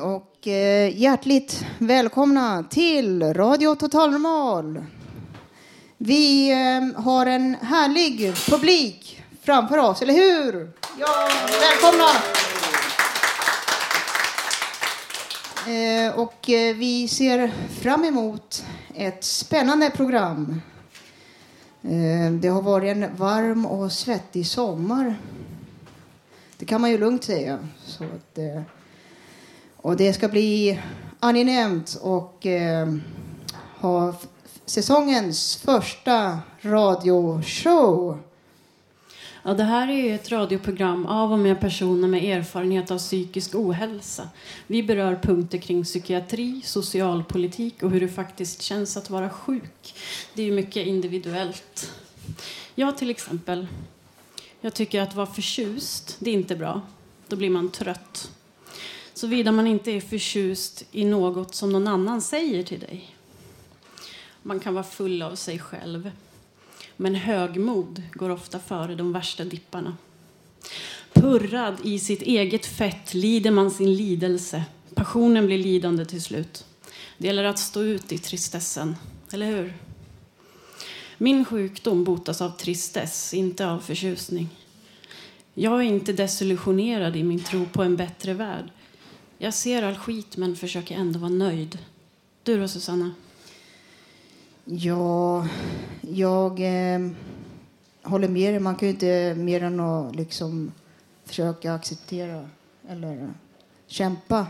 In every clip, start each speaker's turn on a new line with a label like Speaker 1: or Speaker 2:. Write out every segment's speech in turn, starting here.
Speaker 1: Hej och eh, hjärtligt välkomna till Radio Total Normal. Vi eh, har en härlig publik framför oss, eller hur? Ja, välkomna! Eh, och vi ser fram emot ett spännande program. Det har varit en varm och svettig sommar. Det kan man ju lugnt säga. Så att, eh, och det ska bli angenämt och eh, ha säsongens första radioshow.
Speaker 2: Ja, det här är ett radioprogram av och med personer med erfarenhet av psykisk ohälsa. Vi berör punkter kring psykiatri, socialpolitik och hur det faktiskt känns att vara sjuk. Det är ju mycket individuellt. Jag till exempel, jag tycker att vara förtjust, det är inte bra. Då blir man trött. Såvida man inte är förtjust i något som någon annan säger till dig. Man kan vara full av sig själv. Men högmod går ofta före de värsta dipparna. Purrad i sitt eget fett lider man sin lidelse. Passionen blir lidande till slut. Det gäller att stå ut i tristessen, eller hur? Min sjukdom botas av tristess, inte av förtjusning. Jag är inte desillusionerad i min tro på en bättre värld. Jag ser all skit men försöker ändå vara nöjd. Du då, Susanna?
Speaker 1: Ja, jag eh, håller med dig. Man kan ju inte mer än att liksom försöka acceptera eller kämpa.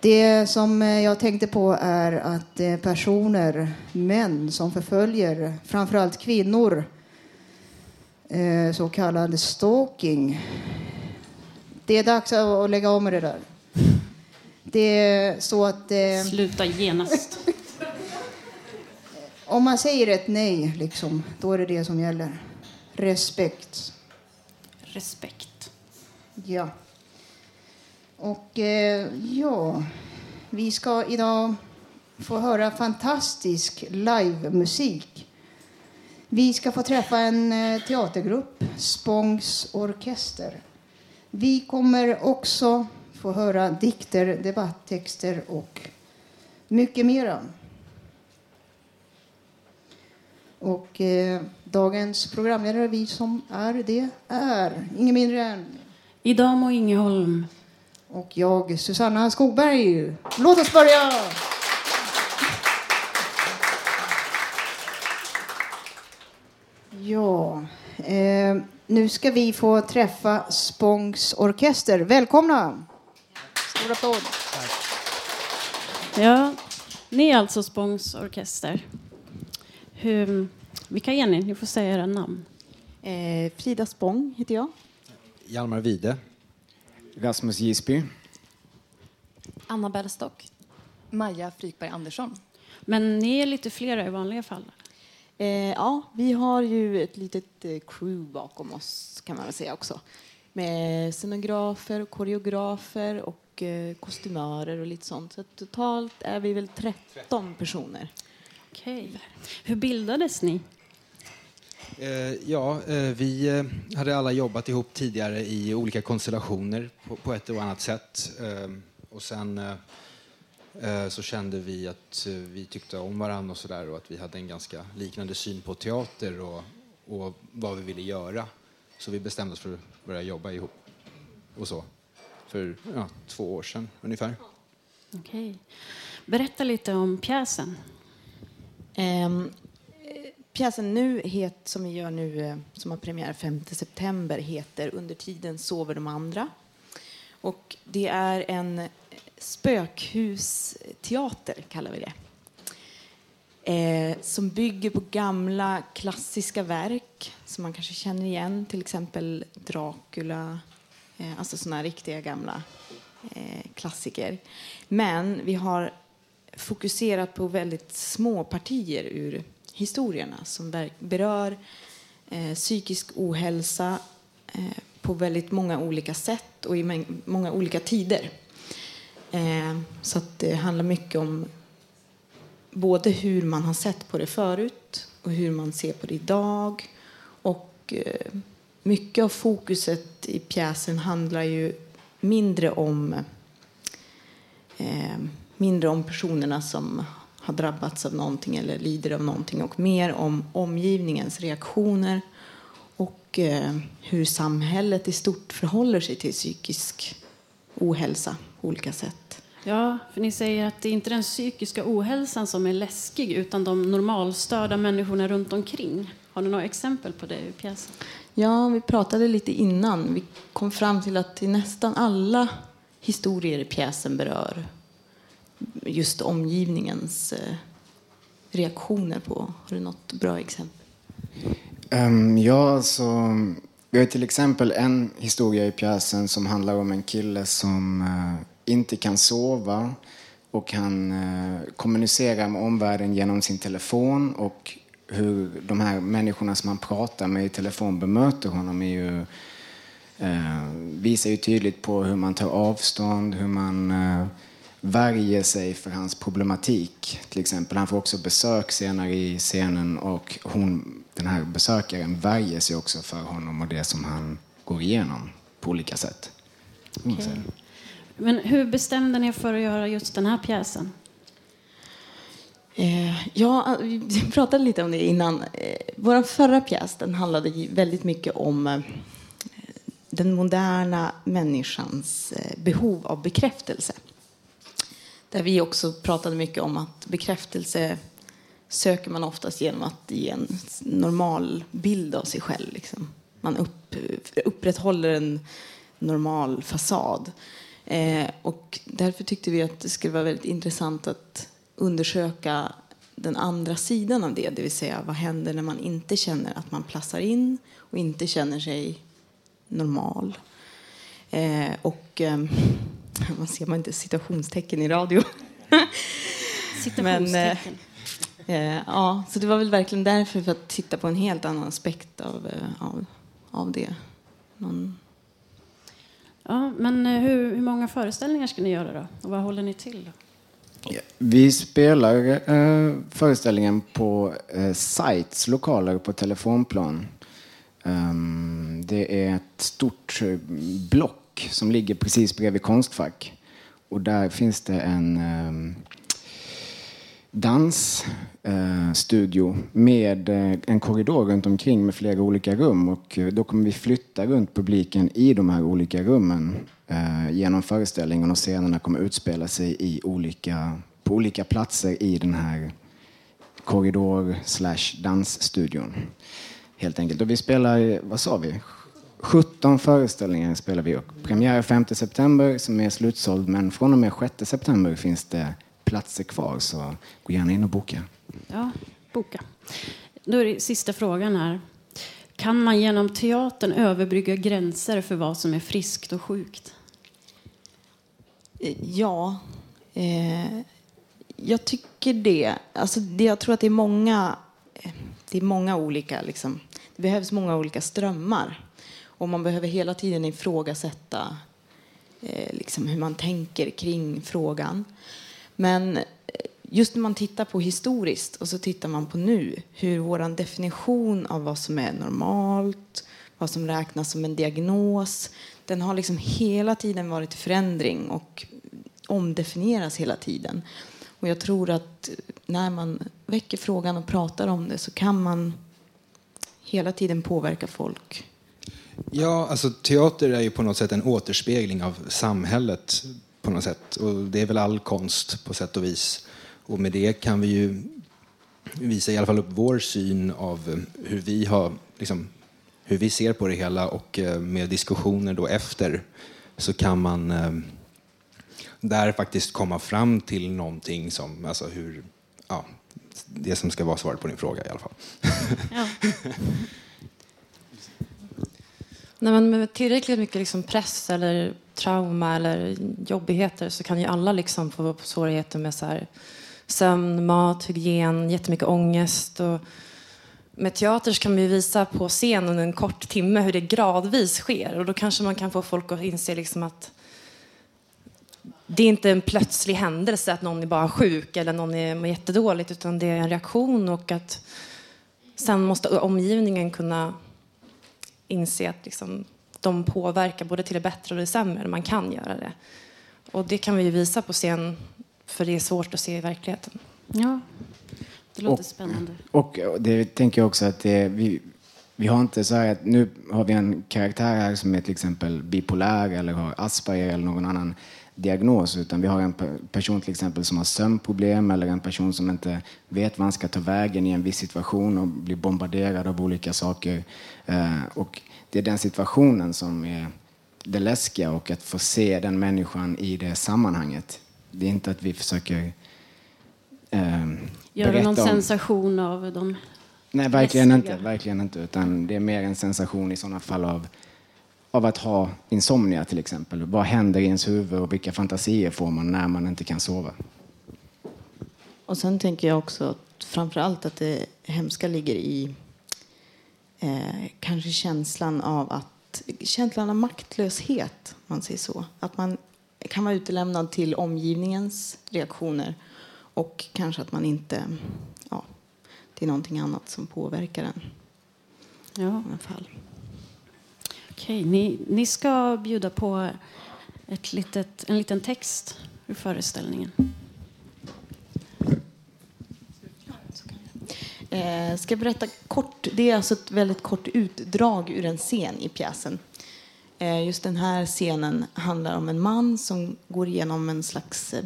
Speaker 1: Det som eh, jag tänkte på är att eh, personer, män som förföljer framförallt kvinnor, eh, så kallad stalking. Det är dags att lägga om med det där. Det är så att... Eh,
Speaker 2: Sluta genast.
Speaker 1: om man säger ett nej, liksom, då är det det som gäller. Respekt.
Speaker 2: Respekt.
Speaker 1: Ja. Och eh, ja, vi ska idag få höra fantastisk livemusik. Vi ska få träffa en eh, teatergrupp, Spångs orkester. Vi kommer också få höra dikter, debatttexter och mycket mera. Och eh, dagens programledare, vi som är det, är ingen mindre än
Speaker 2: Idam och Ingeholm.
Speaker 1: och jag, Susanna Skogberg. Låt oss börja! Ja, eh, nu ska vi få träffa Spångs orkester. Välkomna! Stor applåd.
Speaker 2: Ja, ni är alltså Spångs orkester. Hur, vilka är ni? Ni får säga era namn.
Speaker 3: Eh, Frida Spång heter jag.
Speaker 4: Hjalmar Wide. Rasmus Gisby.
Speaker 5: Anna Bellstock. Maja Frykberg Andersson.
Speaker 2: Men ni är lite flera i vanliga fall.
Speaker 3: Eh, ja, vi har ju ett litet eh, crew bakom oss kan man väl säga också. Med scenografer, koreografer och kostymörer och lite sånt. Så totalt är vi väl 13 personer.
Speaker 2: Okej. Hur bildades ni?
Speaker 4: Eh, ja, eh, vi eh, hade alla jobbat ihop tidigare i olika konstellationer på, ett och annat sätt. Och sen så kände vi att vi tyckte om varandra och sådär och att vi hade en ganska liknande syn på teater och, och vad vi ville göra. Så vi bestämde oss för att börja jobba ihop. och så. För ja, två år sedan ungefär.
Speaker 2: Okej. Berätta lite om pjäsen.
Speaker 3: Ehm, pjäsen nu, het, som vi gör nu, eh, som har premiär 5 september, heter Under tiden sover de andra. Och det är en spökhusteater, kallar vi det. Eh, som bygger på gamla klassiska verk som man kanske känner igen, till exempel Dracula, eh, Eh, alltså sådana riktiga gamla eh, klassiker. Men vi har fokuserat på väldigt små partier ur historierna som berör eh, psykisk ohälsa på väldigt många olika sätt och i många olika tider. Så att det handlar mycket om både hur man har sett på det förut och hur man ser på det idag. Och mycket av fokuset i pjäsen handlar ju mindre om eh, mindre om personerna som har drabbats av någonting eller lider av någonting och mer om omgivningens reaktioner och eh, hur samhället i stort förhåller sig till psykisk ohälsa på olika sätt.
Speaker 2: Ja, för ni säger att det är inte den psykiska ohälsan som är läskig utan de normalstörda människorna runt omkring. Har du några exempel på det i pjäsen?
Speaker 3: Ja, vi pratade lite innan. Vi kom fram till att i nästan alla historier i pjäsen berör just omgivningens eh, reaktioner på. Har du något bra exempel?
Speaker 6: Um, ja, så vi har till exempel en historia i pjäsen som handlar om en kille som uh, inte kan sova och han uh, kommunicerar med omvärlden genom sin telefon och hur de här människorna som han pratar med i telefon bemöter honom är ju, eh, visar ju tydligt på hur man tar avstånd, hur man eh, värjer sig för hans problematik. Till exempel, han får också besök senare i scenen och hon, den här besökaren värjer sig också för honom och det som han går igenom på olika sätt.
Speaker 2: Okay. Men hur bestämde ni er för att göra just den här pjäsen?
Speaker 3: Eh, ja, vi pratade lite om det innan. Eh, vår förra pjäs den handlade väldigt mycket om eh, den moderna människans behov av bekräftelse. Där vi också pratade mycket om att bekräftelse söker man oftast genom att ge en normal bild av sig själv. Liksom. Man upp, upprätthåller en normal fasad. Och därför tyckte vi att det skulle vara väldigt intressant att undersöka den andra sidan av det, det vill säga vad händer när man inte känner att man plassar in och inte känner sig normal. Eh, och eh, man ser man inte citationstecken i radio.
Speaker 2: Citationstecken.
Speaker 3: eh, ja, så det var väl verkligen därför för att titta på en helt annan aspekt av, eh, av, av det. Någon,
Speaker 2: Ja, men eh, hur, hur många föreställningar ska ni göra då? Och vad håller ni till? Då?
Speaker 6: Vi spelar eh, föreställningen på eh, Sites lokaler på telefonplan. Um, det är ett stort eh, block som ligger precis bredvid Konstfack. Och där finns det en um, Eh, studio med eh, en korridor runt omkring med flera olika rum. Och eh, då kommer vi flytta runt publiken i de här olika rummen eh, genom föreställningen och scenerna kommer utspela sig i olika, på olika platser i den här korridor slash dansstudion. Helt enkelt. Och vi spelar, vad sa vi? 17 föreställningar spelar vi. Och premiär 5 september som är slutsåld men från och med 6 september finns det platser kvar så gå gärna in och boka.
Speaker 2: Ja, boka. Då är det sista frågan här. Kan man genom teatern överbrygga gränser för vad som är friskt och sjukt?
Speaker 3: Eh, ja, eh, jag tycker det. Alltså, det. Jag tror att det är många, eh, det är många olika, liksom, det behövs många olika strömmar. Och man behöver hela tiden ifrågasätta eh, liksom hur man tänker kring frågan. Men just när man tittar på historiskt och så tittar man på nu, hur vår definition av vad som är normalt, vad som räknas som en diagnos, den har liksom hela tiden varit i förändring och omdefinieras hela tiden. Och jag tror att när man väcker frågan och pratar om det så kan man hela tiden påverka folk.
Speaker 4: Ja, alltså teater är ju på något sätt en återspegling av samhället på något sätt. Och det är väl all konst på sätt och vis. Och med det kan vi ju visa i alla fall upp vår syn av hur vi har liksom, hur vi ser på det hela och eh, med diskussioner då efter så kan man eh, där faktiskt komma fram till någonting som, alltså hur, ja, det som ska vara svaret på din fråga i alla fall.
Speaker 5: Ja. Nej, men med tillräckligt mycket liksom press eller trauma eller jobbigheter så kan ju alla liksom få svårigheter med så här sömn, mat, hygien, jättemycket ångest. Och med teater kan vi visa på scen under en kort timme hur det gradvis sker. Och då kanske man kan få folk att inse liksom att det är inte en plötslig händelse att någon är bara sjuk eller någon är jättedåligt utan det är en reaktion och att sen måste omgivningen kunna inse att liksom, de påverkar både till det bättre och det sämre. Man kan göra det. Och det kan vi visa på scen för det är svårt att se i verkligheten.
Speaker 2: Ja, det låter
Speaker 6: och,
Speaker 2: spännande.
Speaker 6: Och det tänker jag också att det, vi, vi har inte så här att nu har vi en karaktär här som är till exempel bipolär eller har Asperger eller någon annan diagnos utan vi har en person till exempel som har sömnproblem eller en person som inte vet vad han ska ta vägen i en viss situation och blir bombarderad av olika saker. Eh, och det är den situationen som är det läskiga och att få se den människan i det sammanhanget. Det är inte att vi försöker eh,
Speaker 2: Göra någon om... sensation av dem?
Speaker 6: Nej, verkligen inte, verkligen inte. Utan det är mer en sensation i sådana fall av av att ha insomnia till exempel. Vad händer i ens huvud och vilka fantasier får man när man inte kan sova?
Speaker 3: Och sen tänker jag också framför allt att det hemska ligger i eh, kanske känslan av att känslan av maktlöshet, man säger så. Att man kan vara utelämnad till omgivningens reaktioner och kanske att man inte, ja, det är någonting annat som påverkar en.
Speaker 2: Ja. I alla fall. Okej, ni, ni ska bjuda på ett litet, en liten text ur föreställningen.
Speaker 3: Jag eh, ska berätta kort. Det är alltså ett väldigt kort utdrag ur en scen i pjäsen. Eh, just den här scenen handlar om en man som går igenom en slags eh,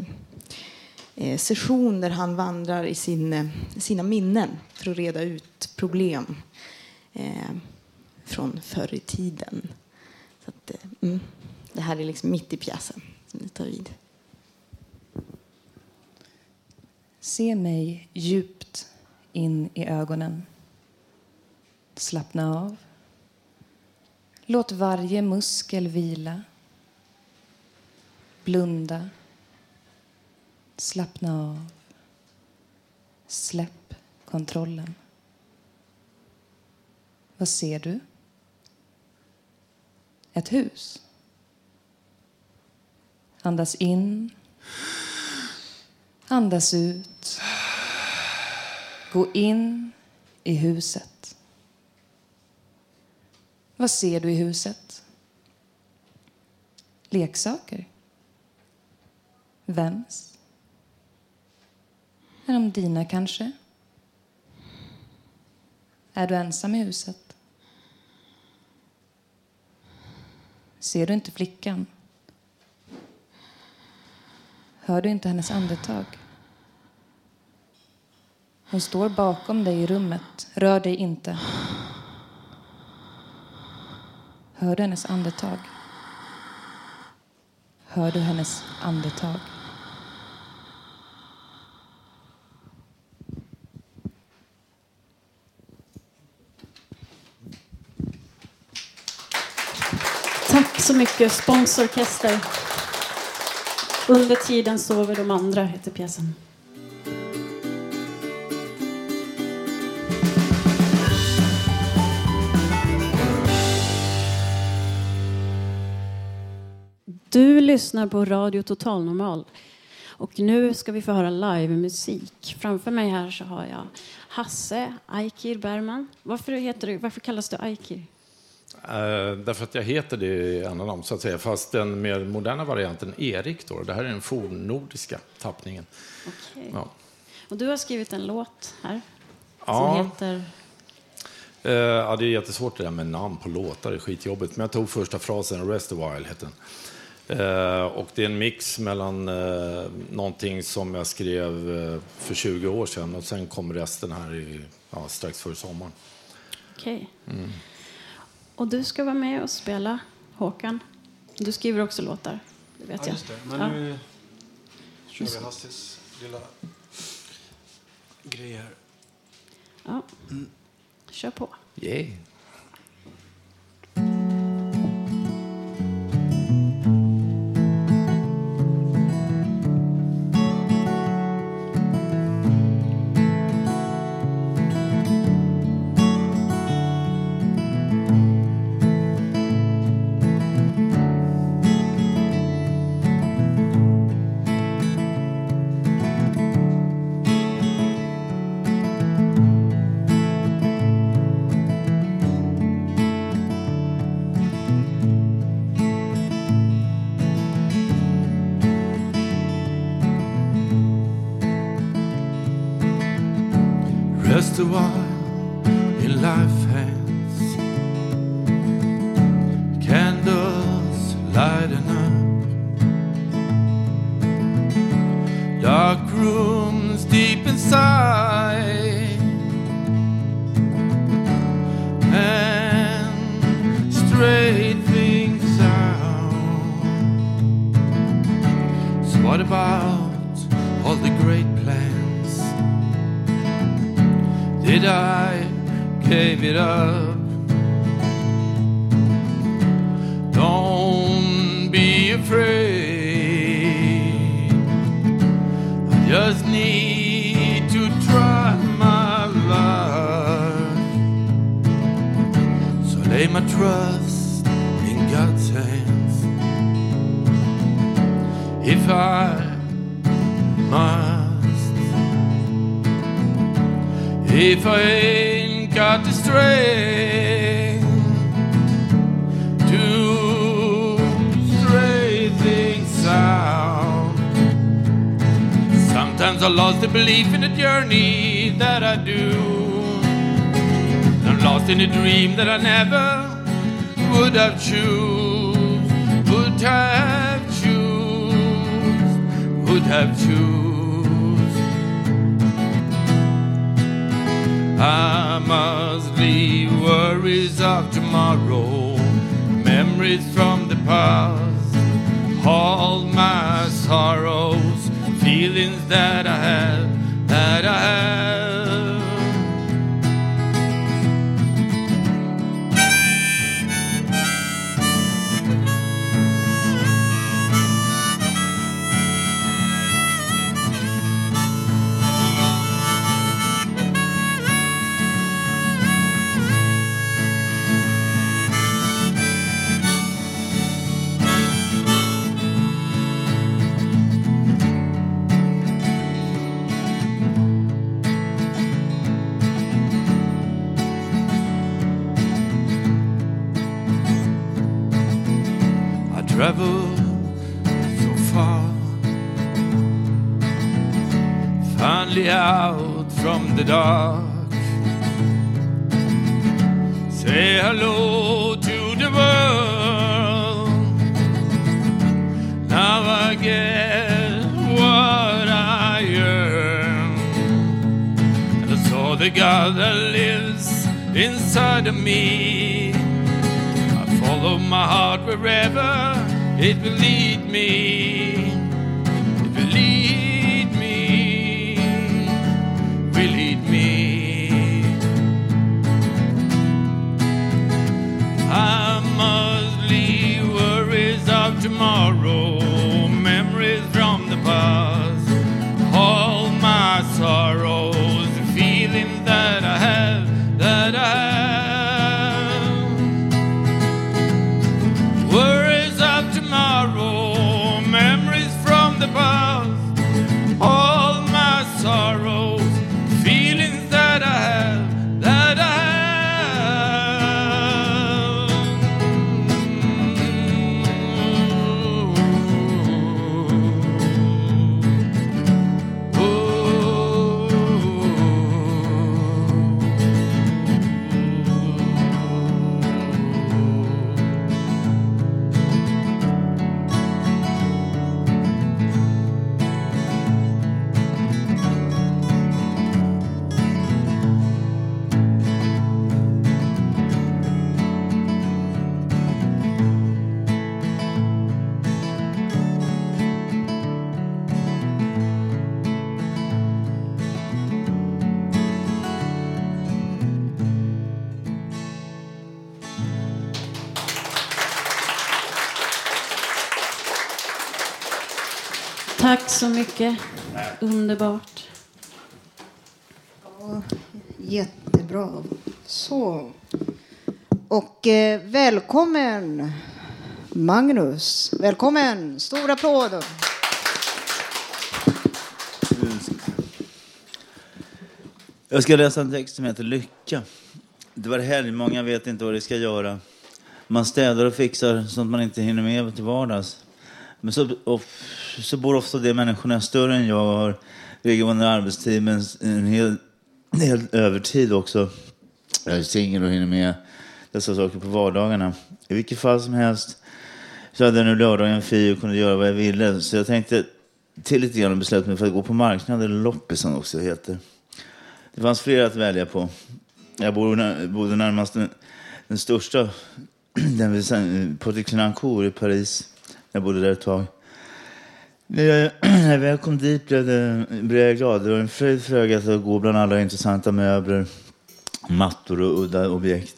Speaker 3: eh, session där han vandrar i sin, sina minnen för att reda ut problem från förr i tiden. Så att, mm, det här är liksom mitt i pjäsen som det tar vid.
Speaker 7: Se mig djupt in i ögonen. Slappna av. Låt varje muskel vila. Blunda. Slappna av. Släpp kontrollen. Vad ser du? ett hus. Andas in. Andas ut. Gå in i huset. Vad ser du i huset? Leksaker? Vems? Är de dina, kanske? Är du ensam i huset? Ser du inte flickan? Hör du inte hennes andetag? Hon står bakom dig i rummet. Rör dig inte. Hör du hennes andetag? Hör du hennes andetag?
Speaker 2: Tack så mycket, sponsorkester. Under tiden sover de andra, heter pjäsen. Du lyssnar på Radio Total Normal. Och nu ska vi få höra livemusik. Framför mig här så har jag Hasse Aikir Bergman. Varför, heter du, varför kallas du Aikir?
Speaker 8: Eh, därför att jag heter det i andra namn, så att säga. Fast den mer moderna varianten, Erik, då. det här är den fornnordiska tappningen.
Speaker 2: Okay. Ja. Och du har skrivit en låt här som ja. heter...
Speaker 8: Eh, ja, det är jättesvårt det där med namn på låtar, det är skitjobbigt. Men jag tog första frasen, Rest a while, hette den. Eh, och det är en mix mellan eh, någonting som jag skrev eh, för 20 år sedan och sen kom resten här i, ja, strax före sommaren.
Speaker 2: Okej. Okay.
Speaker 8: Mm.
Speaker 2: Och du ska vara med och spela Håkan. Du skriver också låtar, det vet
Speaker 9: ja,
Speaker 2: jag.
Speaker 9: Det. Men
Speaker 2: ja.
Speaker 9: nu kör vi Hassis lilla grej här.
Speaker 2: Ja, mm. kör på.
Speaker 8: Yay. all my sorrows, feelings that I have.
Speaker 2: Så mycket. Underbart.
Speaker 1: Ja, jättebra. Så. Och eh, välkommen Magnus. Välkommen. Stor applåd.
Speaker 10: Jag ska läsa en text som heter Lycka. Det var helg, många vet inte vad de ska göra. Man städar och fixar sånt man inte hinner med till vardags. Men så, och, så bor ofta de människorna större än jag och har regelbunden arbetstid men en hel del övertid också. Jag är singel och hinner med dessa saker på vardagarna. I vilket fall som helst så hade jag nu lördagen fri och kunde göra vad jag ville. Så jag tänkte till lite grann och beslöt mig för att gå på marknaden, eller som också heter. Det fanns flera att välja på. Jag bodde, bodde närmast den, den största, den vid Port-de-Clinancourt i Paris. Jag bodde där ett tag. När jag, när jag väl kom dit blev, det, blev jag glad. Det var en fröjd för ögat alltså, att gå bland alla intressanta möbler, mattor och udda objekt.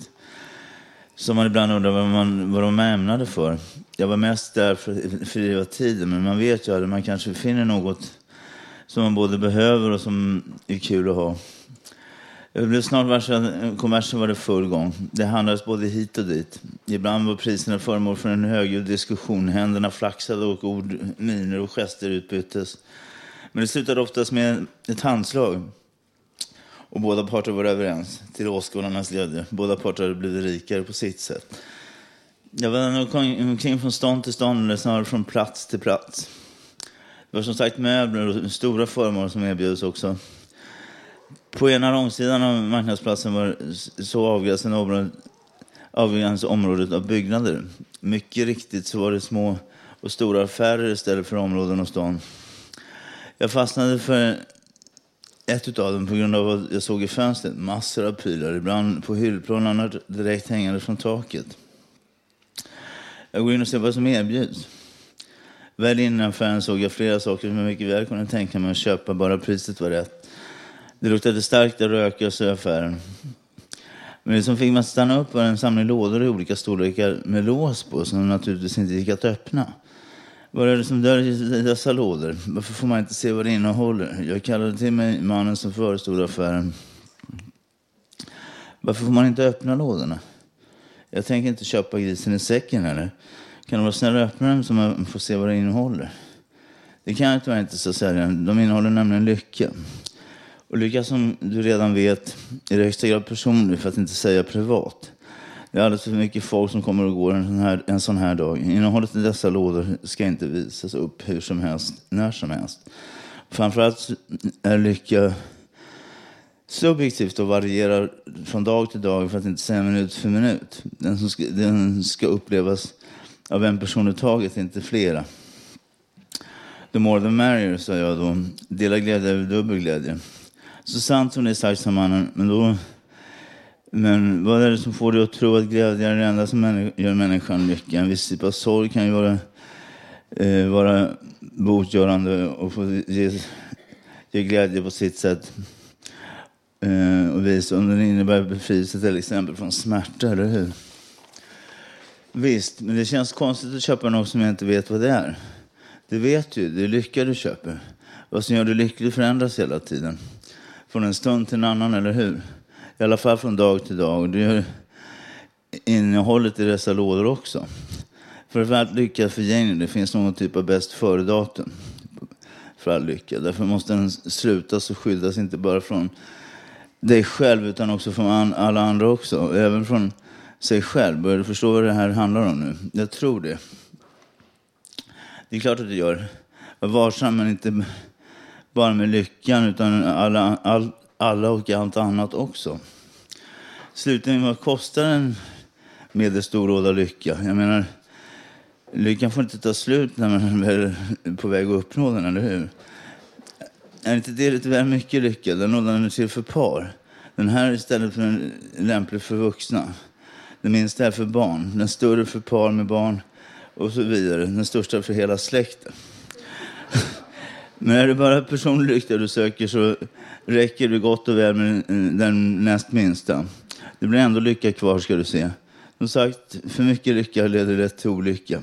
Speaker 10: Som man ibland undrar vad, man, vad de ämnade för. Jag var mest där för att fördriva tiden, men man vet ju att man kanske finner något som man både behöver och som är kul att ha. Jag blev snart varse att kommersen var i full gång. Det handlades både hit och dit. Ibland var priserna föremål för en högljudd diskussion. Händerna flaxade och ord, miner och gester utbyttes. Men det slutade oftast med ett handslag. Och båda parter var överens, till åskådarnas glädje. Båda parter hade blivit rikare på sitt sätt. Jag var omkring från stånd till stånd, eller snarare från plats till plats. Det var som sagt möbler och stora föremål som erbjöds också. På ena långsidan av marknadsplatsen var så avgränsade området, avgränsade området av byggnader. Mycket riktigt så var det små och stora affärer istället för områden och stan. Jag fastnade för ett av dem på grund av vad jag såg i fönstret. Massor av prylar, ibland på hyllplan, annars direkt hängande från taket. Jag går in och ser vad som erbjuds. Väl innan affären såg jag flera saker som jag mycket väl kunde tänka mig att köpa, bara priset var rätt. Det luktade starkt av rökelse i affären. Men det som fick mig att stanna upp var en samling lådor i olika storlekar med lås på som naturligtvis inte gick att öppna. Vad är det som döljer sig i dessa lådor? Varför får man inte se vad det innehåller? Jag kallade till mig mannen som förestod affären. Varför får man inte öppna lådorna? Jag tänker inte köpa grisen i säcken eller? Kan du vara snäll och öppna dem så man får se vad det innehåller? Det kan jag tyvärr inte, sa säljaren. De innehåller nämligen lycka. Och lycka som du redan vet är i högsta grad personlig, för att inte säga privat. Det är alldeles för mycket folk som kommer och går en sån här, en sån här dag. Innehållet i dessa lådor ska inte visas upp hur som helst, när som helst. Framförallt är lycka subjektivt och varierar från dag till dag, för att inte säga minut för minut. Den, som ska, den ska upplevas av en person i taget, inte flera. The more the merrier, sa jag då. Dela glädje över dubbel glädje. Så sant som det är sagt, sa mannen. Men, då, men vad är det som får dig att tro att glädje är det enda som gör människan lycklig? En viss typ av sorg kan ju vara, eh, vara botgörande och få ge, ge glädje på sitt sätt. Eh, och visa om den innebär befrielse till exempel från smärta, eller hur? Visst, men det känns konstigt att köpa något som jag inte vet vad det är. Det vet ju, det är lycka du köper. Vad som gör dig lycklig förändras hela tiden. Från en stund till en annan, eller hur? I alla fall från dag till dag. Det är innehållet i dessa lådor också. För att lycka för gänget, det finns någon typ av bäst före-datum för all lycka. Därför måste den slutas och skyddas inte bara från dig själv utan också från alla andra också. Även från sig själv. Börjar du förstå vad det här handlar om nu? Jag tror det. Det är klart att det gör. Var varsam, men inte bara med lyckan utan alla, all, alla och allt annat också. Slutligen, vad kostar en medelstor låda lycka? Jag menar, lyckan får inte ta slut när man är på väg att uppnå den, eller hur? Är inte det lite väl mycket lycka? Den lådan är till för par. Den här är istället för en, lämplig för vuxna. Den minsta är för barn. Den större för par med barn och så vidare. Den största för hela släkten. Men är det bara personlig lycka du söker så räcker det gott och väl med den näst minsta. Det blir ändå lycka kvar ska du se. Som sagt, för mycket lycka leder lätt till olycka.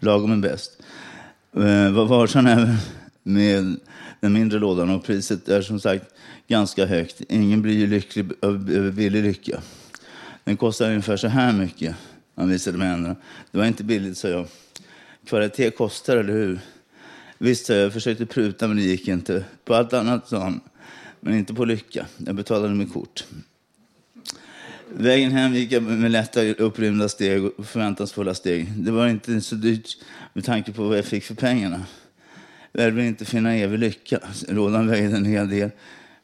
Speaker 10: Lagom är bäst. Eh, var varsam även, med den mindre lådan och priset är som sagt ganska högt. Ingen blir ju lycklig över billig lycka. Den kostar ungefär så här mycket. Han visade mig händerna. Det var inte billigt, sa jag. Kvalitet kostar, eller hur? Visst, sa jag. Jag försökte pruta, men det gick inte. På allt annat, sa han. Men inte på lycka. Jag betalade med kort. Vägen hem gick jag med lätta upprymda steg och förväntansfulla steg. Det var inte så dyrt med tanke på vad jag fick för pengarna. Jag vill inte finna evig lycka. Lådan vägde en hel del.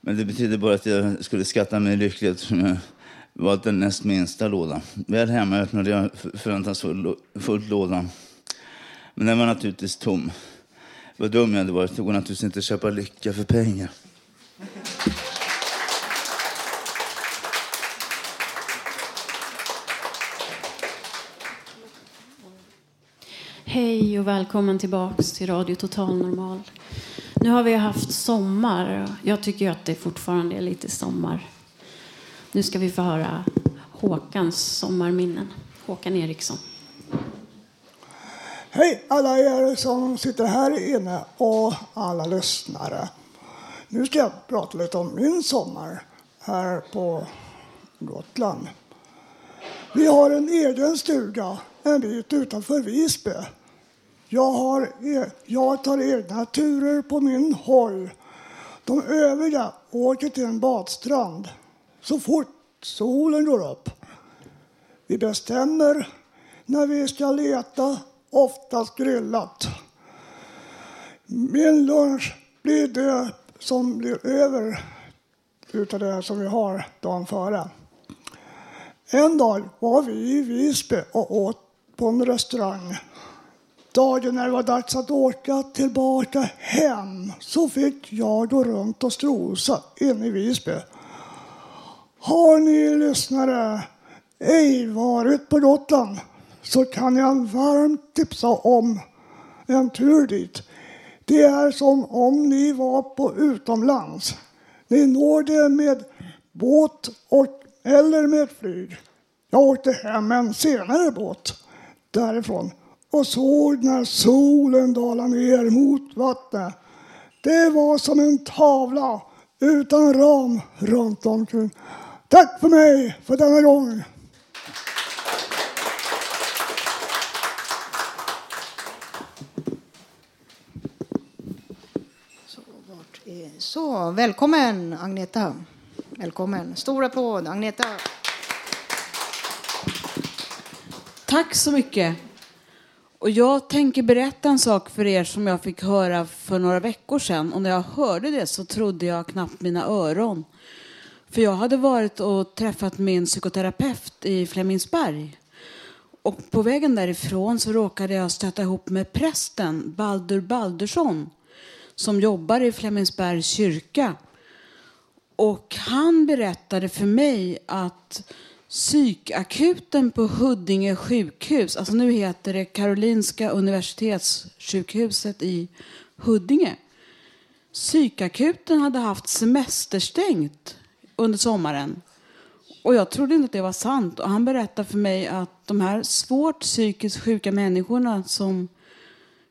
Speaker 10: Men det betydde bara att jag skulle skatta mig lycklig eftersom jag valt den näst minsta lådan. Väl hemma öppnade jag förväntansfullt lådan. Men den var naturligtvis tom. Vad dum jag hade varit. Det går naturligtvis inte att köpa lycka för pengar.
Speaker 2: Hej och välkommen tillbaks till Radio Total Normal. Nu har vi haft sommar. Jag tycker att det fortfarande är lite sommar. Nu ska vi få höra Håkans sommarminnen. Håkan Eriksson.
Speaker 11: Hej alla er som sitter här inne och alla lyssnare. Nu ska jag prata lite om min sommar här på Gotland. Vi har en egen stuga en bit utanför Visby. Jag, har, e, jag tar egna turer på min hoj. De övriga åker till en badstrand så fort solen går upp. Vi bestämmer när vi ska leta, oftast grillat. Min lunch blir det som blir över utav det som vi har dagen före. En dag var vi i Visby och åt på en restaurang. Dagen när det var dags att åka tillbaka hem så fick jag gå runt och strosa inne i Visby. Har ni lyssnare ej varit på Gotland så kan jag varmt tipsa om en tur dit. Det är som om ni var på utomlands. Ni når det med båt och, eller med flyg. Jag åkte hem med en senare båt därifrån och såg när solen dalade ner mot vattnet. Det var som en tavla utan ram runt omkring. Tack för mig för denna gång.
Speaker 1: Så, välkommen Agneta. Välkommen. Stor applåd, Agneta.
Speaker 12: Tack så mycket. Och jag tänker berätta en sak för er som jag fick höra för några veckor sedan. Och när jag hörde det så trodde jag knappt mina öron. För jag hade varit och träffat min psykoterapeut i Flemingsberg. Och på vägen därifrån så råkade jag stöta ihop med prästen Baldur Baldursson som jobbar i Flemingsbergs kyrka. Och han berättade för mig att psykakuten på Huddinge sjukhus, alltså nu heter det Karolinska universitetssjukhuset i Huddinge. Psykakuten hade haft semesterstängt under sommaren. Och jag trodde inte att det var sant. Och han berättade för mig att de här svårt psykiskt sjuka människorna som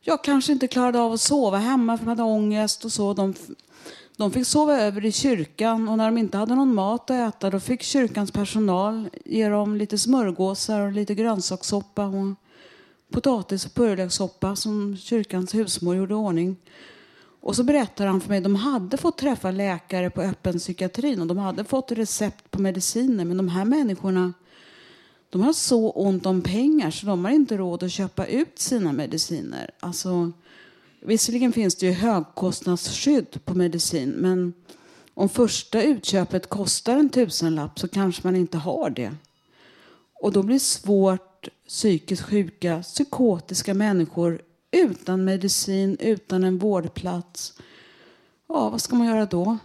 Speaker 12: jag kanske inte klarade av att sova hemma för de hade ångest och så. De, de fick sova över i kyrkan och när de inte hade någon mat att äta då fick kyrkans personal ge dem lite smörgåsar och lite grönsakssoppa och potatis och purjolökssoppa som kyrkans husmor gjorde i ordning. Och så berättar han för mig, de hade fått träffa läkare på öppen psykiatrin och de hade fått recept på mediciner men de här människorna de har så ont om pengar så de har inte råd att köpa ut sina mediciner. Alltså, visserligen finns det ju högkostnadsskydd på medicin men om första utköpet kostar en tusenlapp så kanske man inte har det. Och då blir svårt psykiskt sjuka, psykotiska människor utan medicin, utan en vårdplats. Ja, vad ska man göra då?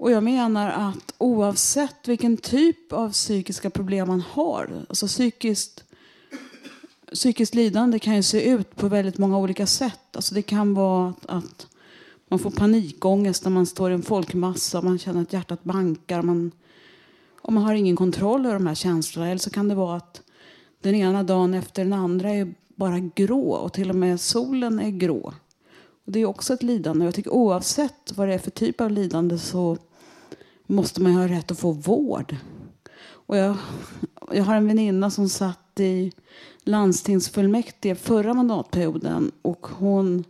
Speaker 12: Och jag menar att oavsett vilken typ av psykiska problem man har, alltså psykiskt, psykiskt lidande kan ju se ut på väldigt många olika sätt. Alltså det kan vara att, att man får panikångest när man står i en folkmassa, man känner att hjärtat bankar, man, och man har ingen kontroll över de här känslorna. Eller så kan det vara att den ena dagen efter den andra är bara grå och till och med solen är grå. Och det är också ett lidande. Jag tycker oavsett vad det är för typ av lidande så måste man ha rätt att få vård. Och jag, jag har en väninna som satt i landstingsfullmäktige förra mandatperioden och hon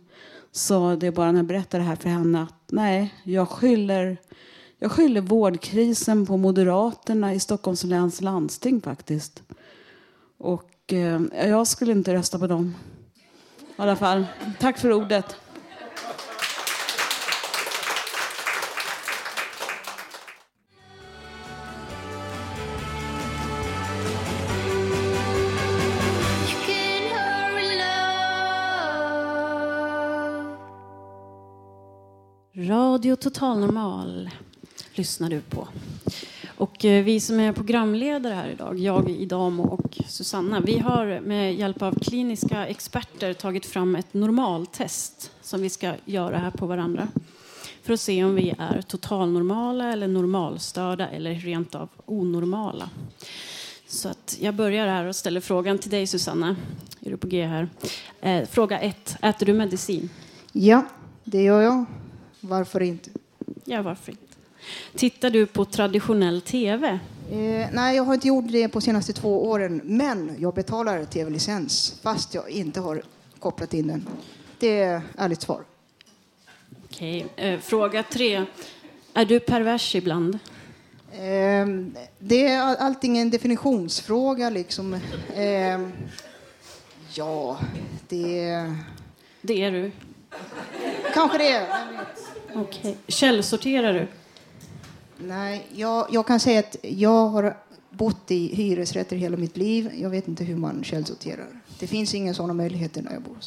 Speaker 12: sa det bara när jag berättade det här för henne att nej, jag skyller, jag skyller vårdkrisen på Moderaterna i Stockholms läns landsting faktiskt. Och eh, jag skulle inte rösta på dem. I alla fall. Tack för ordet.
Speaker 2: Radio Total Normal lyssnar du på. Och eh, vi som är programledare här idag, jag, Idamo och Susanna, vi har med hjälp av kliniska experter tagit fram ett normaltest som vi ska göra här på varandra för att se om vi är totalnormala eller normalstörda eller rent av onormala. Så att jag börjar här och ställer frågan till dig Susanna. Är du på G här? Eh, fråga ett. Äter du medicin?
Speaker 1: Ja, det gör jag. Varför inte?
Speaker 2: Ja, varför inte? Tittar du på traditionell tv?
Speaker 1: Eh, nej, jag har inte gjort det på senaste två åren. Men jag betalar tv-licens fast jag inte har kopplat in den. Det är ärligt svar.
Speaker 2: Okej. Eh, fråga tre. Är du pervers ibland?
Speaker 1: Eh, det är all- allting en definitionsfråga liksom. Eh, ja, det...
Speaker 2: Det är du.
Speaker 1: Kanske det.
Speaker 2: Okej. Källsorterar du?
Speaker 1: Nej, jag, jag kan säga att jag har bott i hyresrätter hela mitt liv. Jag vet inte hur man källsorterar. Det finns inga sådana möjligheter när jag bor.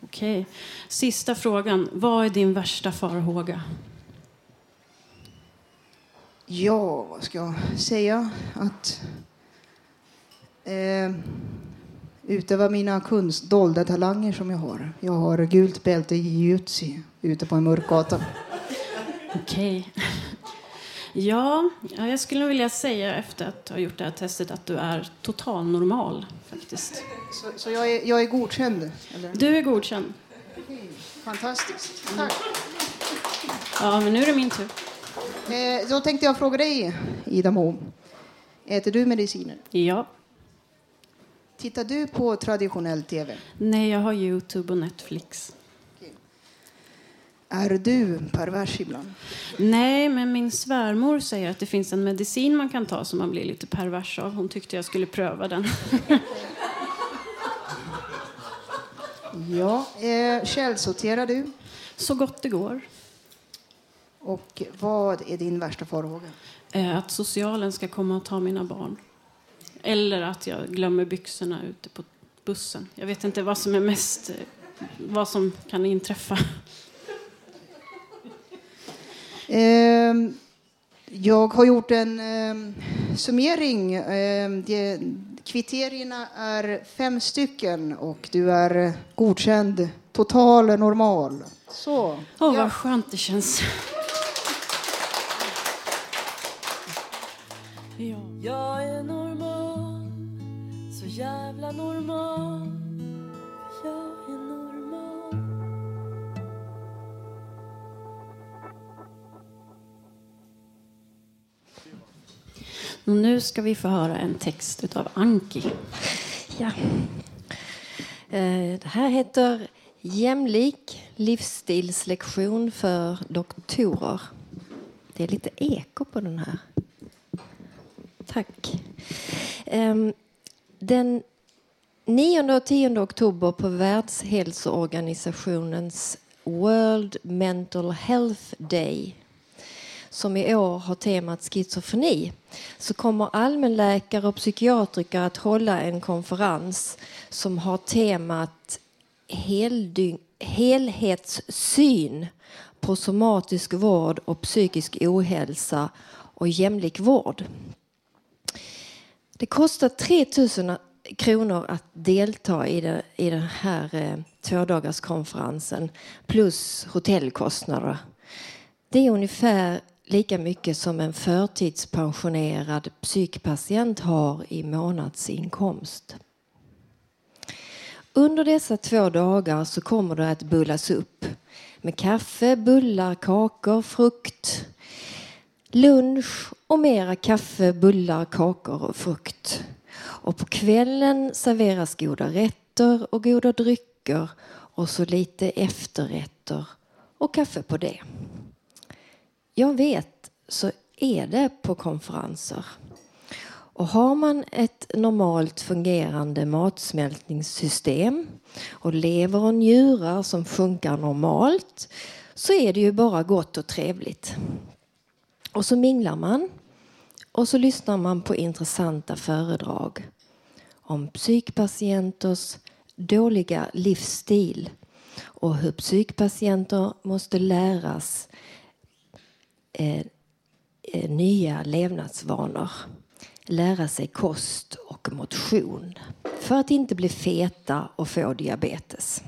Speaker 2: Okej. Sista frågan. Vad är din värsta farhåga?
Speaker 1: Ja, vad ska jag säga? Att eh, utöva mina kunst, dolda talanger som jag har. Jag har gult bälte i jujutsu ute på en mörk gata.
Speaker 2: Okej. Ja, ja, jag skulle vilja säga efter att ha gjort det här testet att du är totalnormal faktiskt.
Speaker 1: Så, så jag, är, jag är godkänd? Eller?
Speaker 2: Du är godkänd.
Speaker 1: Fantastiskt. Tack.
Speaker 2: Ja, men nu är det min tur.
Speaker 1: Eh, då tänkte jag fråga dig, Ida Mo. Äter du mediciner?
Speaker 2: Ja.
Speaker 1: Tittar du på traditionell tv?
Speaker 2: Nej, jag har Youtube och Netflix.
Speaker 1: Är du pervers ibland?
Speaker 2: Nej, men min svärmor säger att det finns en medicin man kan ta som man blir lite pervers av. Hon tyckte jag skulle pröva den.
Speaker 1: Ja. Eh, källsorterar du?
Speaker 2: Så gott det går.
Speaker 1: Och vad är din värsta farhåga?
Speaker 2: Eh, Att socialen ska komma och ta mina barn. Eller att jag glömmer byxorna ute på bussen. Jag vet inte vad som är mest... eh, Vad som kan inträffa.
Speaker 1: Ehm, jag har gjort en ehm, summering. Ehm, det, kriterierna är fem stycken och du är godkänd total normal. Så.
Speaker 2: Åh, vad skönt det känns.
Speaker 13: Jag är normal, så jävla normal.
Speaker 2: Nu ska vi få höra en text av Anki.
Speaker 14: Ja. Eh, Det här heter Jämlik livsstilslektion för doktorer. Det är lite eko på den här. Tack. Ehm, Den 9 och 10 oktober på Världshälsoorganisationens World Mental Health Day som i år har temat schizofreni så kommer allmänläkare och psykiatriker att hålla en konferens som har temat helhetssyn på somatisk vård och psykisk ohälsa och jämlik vård. Det kostar 3 000 kronor att delta i, det, i den här eh, tvådagarskonferensen plus hotellkostnader. Det är ungefär lika mycket som en förtidspensionerad psykpatient har i månadsinkomst. Under dessa två dagar så kommer det att bullas upp med kaffe, bullar, kakor, frukt, lunch och mera kaffe, bullar, kakor och frukt. Och på kvällen serveras goda rätter och goda drycker och så lite efterrätter och kaffe på det. Jag vet så är det på konferenser. Och har man ett normalt fungerande matsmältningssystem och lever och njurar som funkar normalt så är det ju bara gott och trevligt. Och så minglar man och så lyssnar man på intressanta föredrag om psykpatienters dåliga livsstil och hur psykpatienter måste läras Eh, eh, nya levnadsvanor. Lära sig kost och motion för att inte bli feta och få diabetes.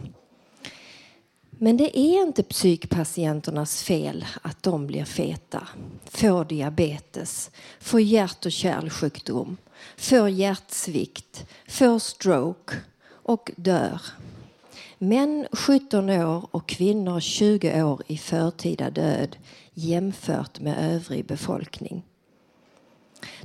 Speaker 14: Men det är inte psykpatienternas fel att de blir feta, får diabetes, får hjärt och kärlsjukdom, får hjärtsvikt, får stroke och dör. Män 17 år och kvinnor 20 år i förtida död jämfört med övrig befolkning.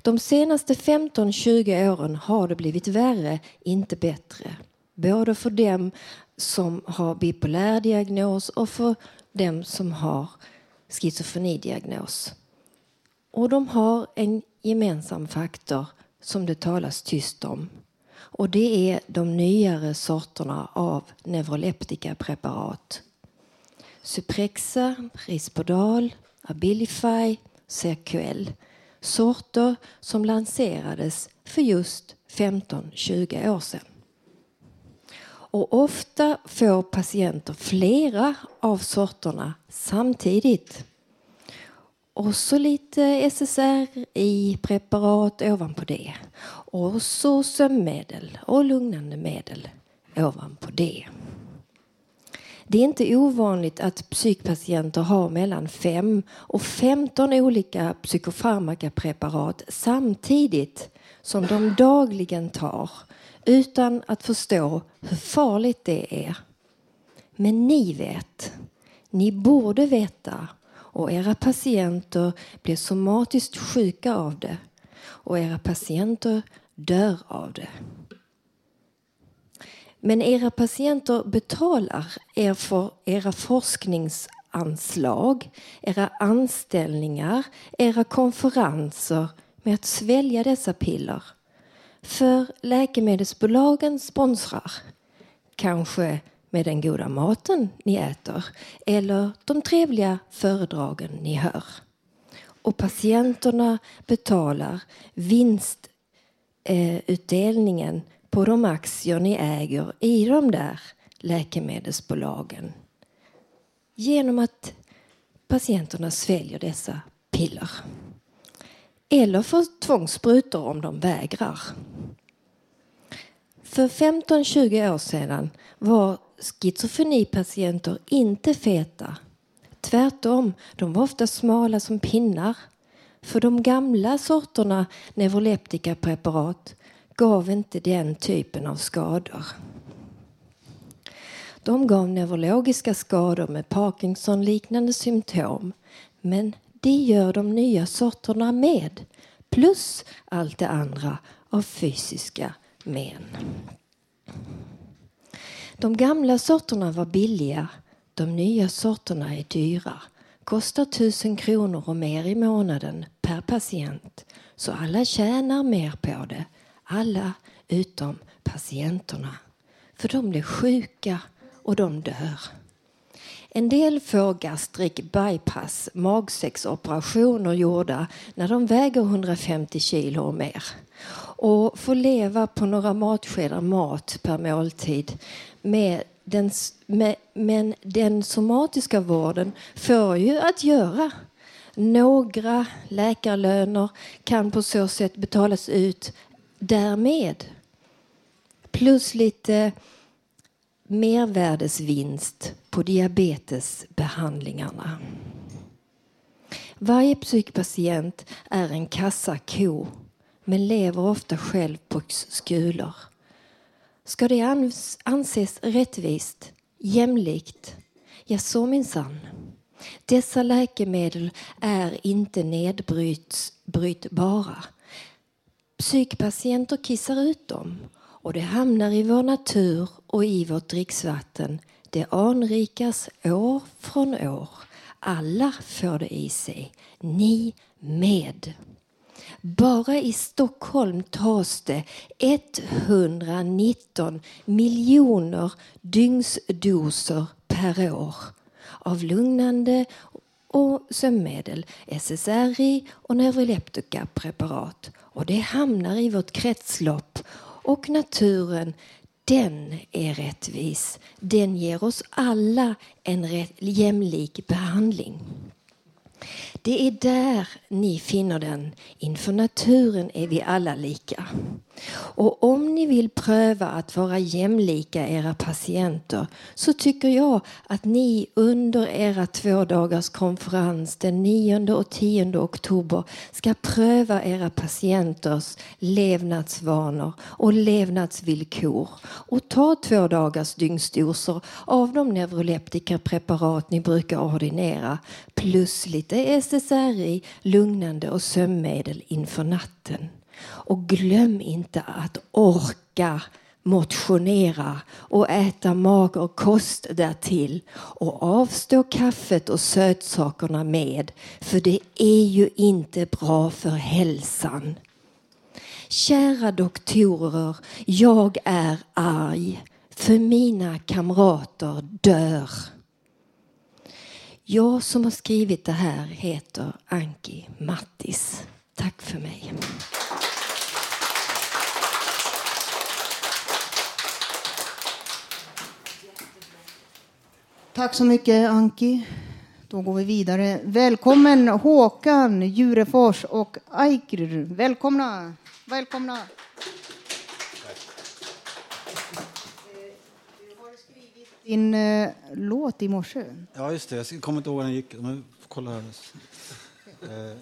Speaker 14: De senaste 15-20 åren har det blivit värre, inte bättre. Både för dem som har bipolär diagnos och för dem som har schizofrenidiagnos. Och de har en gemensam faktor som det talas tyst om. Och det är de nyare sorterna av neuroleptika preparat, Suprexa, Risperdal, Abilify, CQL. Sorter som lanserades för just 15-20 år sedan. Och ofta får patienter flera av sorterna samtidigt. Och så lite SSRI-preparat ovanpå det. Och så sömnmedel och lugnande medel ovanpå det. Det är inte ovanligt att psykpatienter har mellan 5 och 15 olika psykofarmakapreparat samtidigt som de dagligen tar utan att förstå hur farligt det är. Men ni vet, ni borde veta och era patienter blir somatiskt sjuka av det och era patienter dör av det. Men era patienter betalar er för era forskningsanslag, era anställningar, era konferenser med att svälja dessa piller. För läkemedelsbolagen sponsrar. Kanske med den goda maten ni äter eller de trevliga föredragen ni hör. Och patienterna betalar vinstutdelningen eh, på de aktier ni äger i de där läkemedelsbolagen genom att patienterna sväljer dessa piller. Eller får tvångssprutor om de vägrar. För 15-20 år sedan var schizofrenipatienter inte feta. Tvärtom, de var ofta smala som pinnar. För de gamla sorterna neuroleptikapreparat gav inte den typen av skador. De gav neurologiska skador med Parkinson-liknande symptom. Men det gör de nya sorterna med. Plus allt det andra av fysiska men. De gamla sorterna var billiga. De nya sorterna är dyra. Kostar tusen kronor och mer i månaden per patient. Så alla tjänar mer på det. Alla utom patienterna. För de blir sjuka och de dör. En del får gastric bypass, magsäcksoperationer gjorda när de väger 150 kilo och mer och får leva på några matskedar mat per måltid. Med den, med, men den somatiska vården får ju att göra. Några läkarlöner kan på så sätt betalas ut därmed. Plus lite mervärdesvinst på diabetesbehandlingarna. Varje psykpatient är en kassako men lever ofta själv på skulor. Ska det anses rättvist, jämlikt? Ja, så minsann. Dessa läkemedel är inte nedbrytbara. Psykpatienter kissar ut dem och det hamnar i vår natur och i vårt dricksvatten. Det anrikas år från år. Alla får det i sig. Ni med. Bara i Stockholm tas det 119 miljoner dygnsdoser per år av lugnande och sömnmedel, SSRI och neuroleptikapreparat. Och det hamnar i vårt kretslopp och naturen den är rättvis. Den ger oss alla en jämlik behandling. Det är där ni finner den. Inför naturen är vi alla lika. Och om ni vill pröva att vara jämlika era patienter så tycker jag att ni under era två dagars konferens den 9 och 10 oktober ska pröva era patienters levnadsvanor och levnadsvillkor och ta två dagars dygnsdoser av de neuroleptika preparat ni brukar ordinera plus lite SSRI, lugnande och sömnmedel inför natten. Och glöm inte att orka motionera och äta mager kost därtill och avstå kaffet och sötsakerna med för det är ju inte bra för hälsan. Kära doktorer, jag är arg för mina kamrater dör. Jag som har skrivit det här heter Anki Mattis. Tack för mig.
Speaker 1: Tack så mycket Anki. Då går vi vidare. Välkommen Håkan Jurefors och Aikr. Välkomna. Välkomna. Din eh, låt i morse.
Speaker 15: Ja, just det. Jag kommer inte ihåg när den gick. Men kolla här. Eh,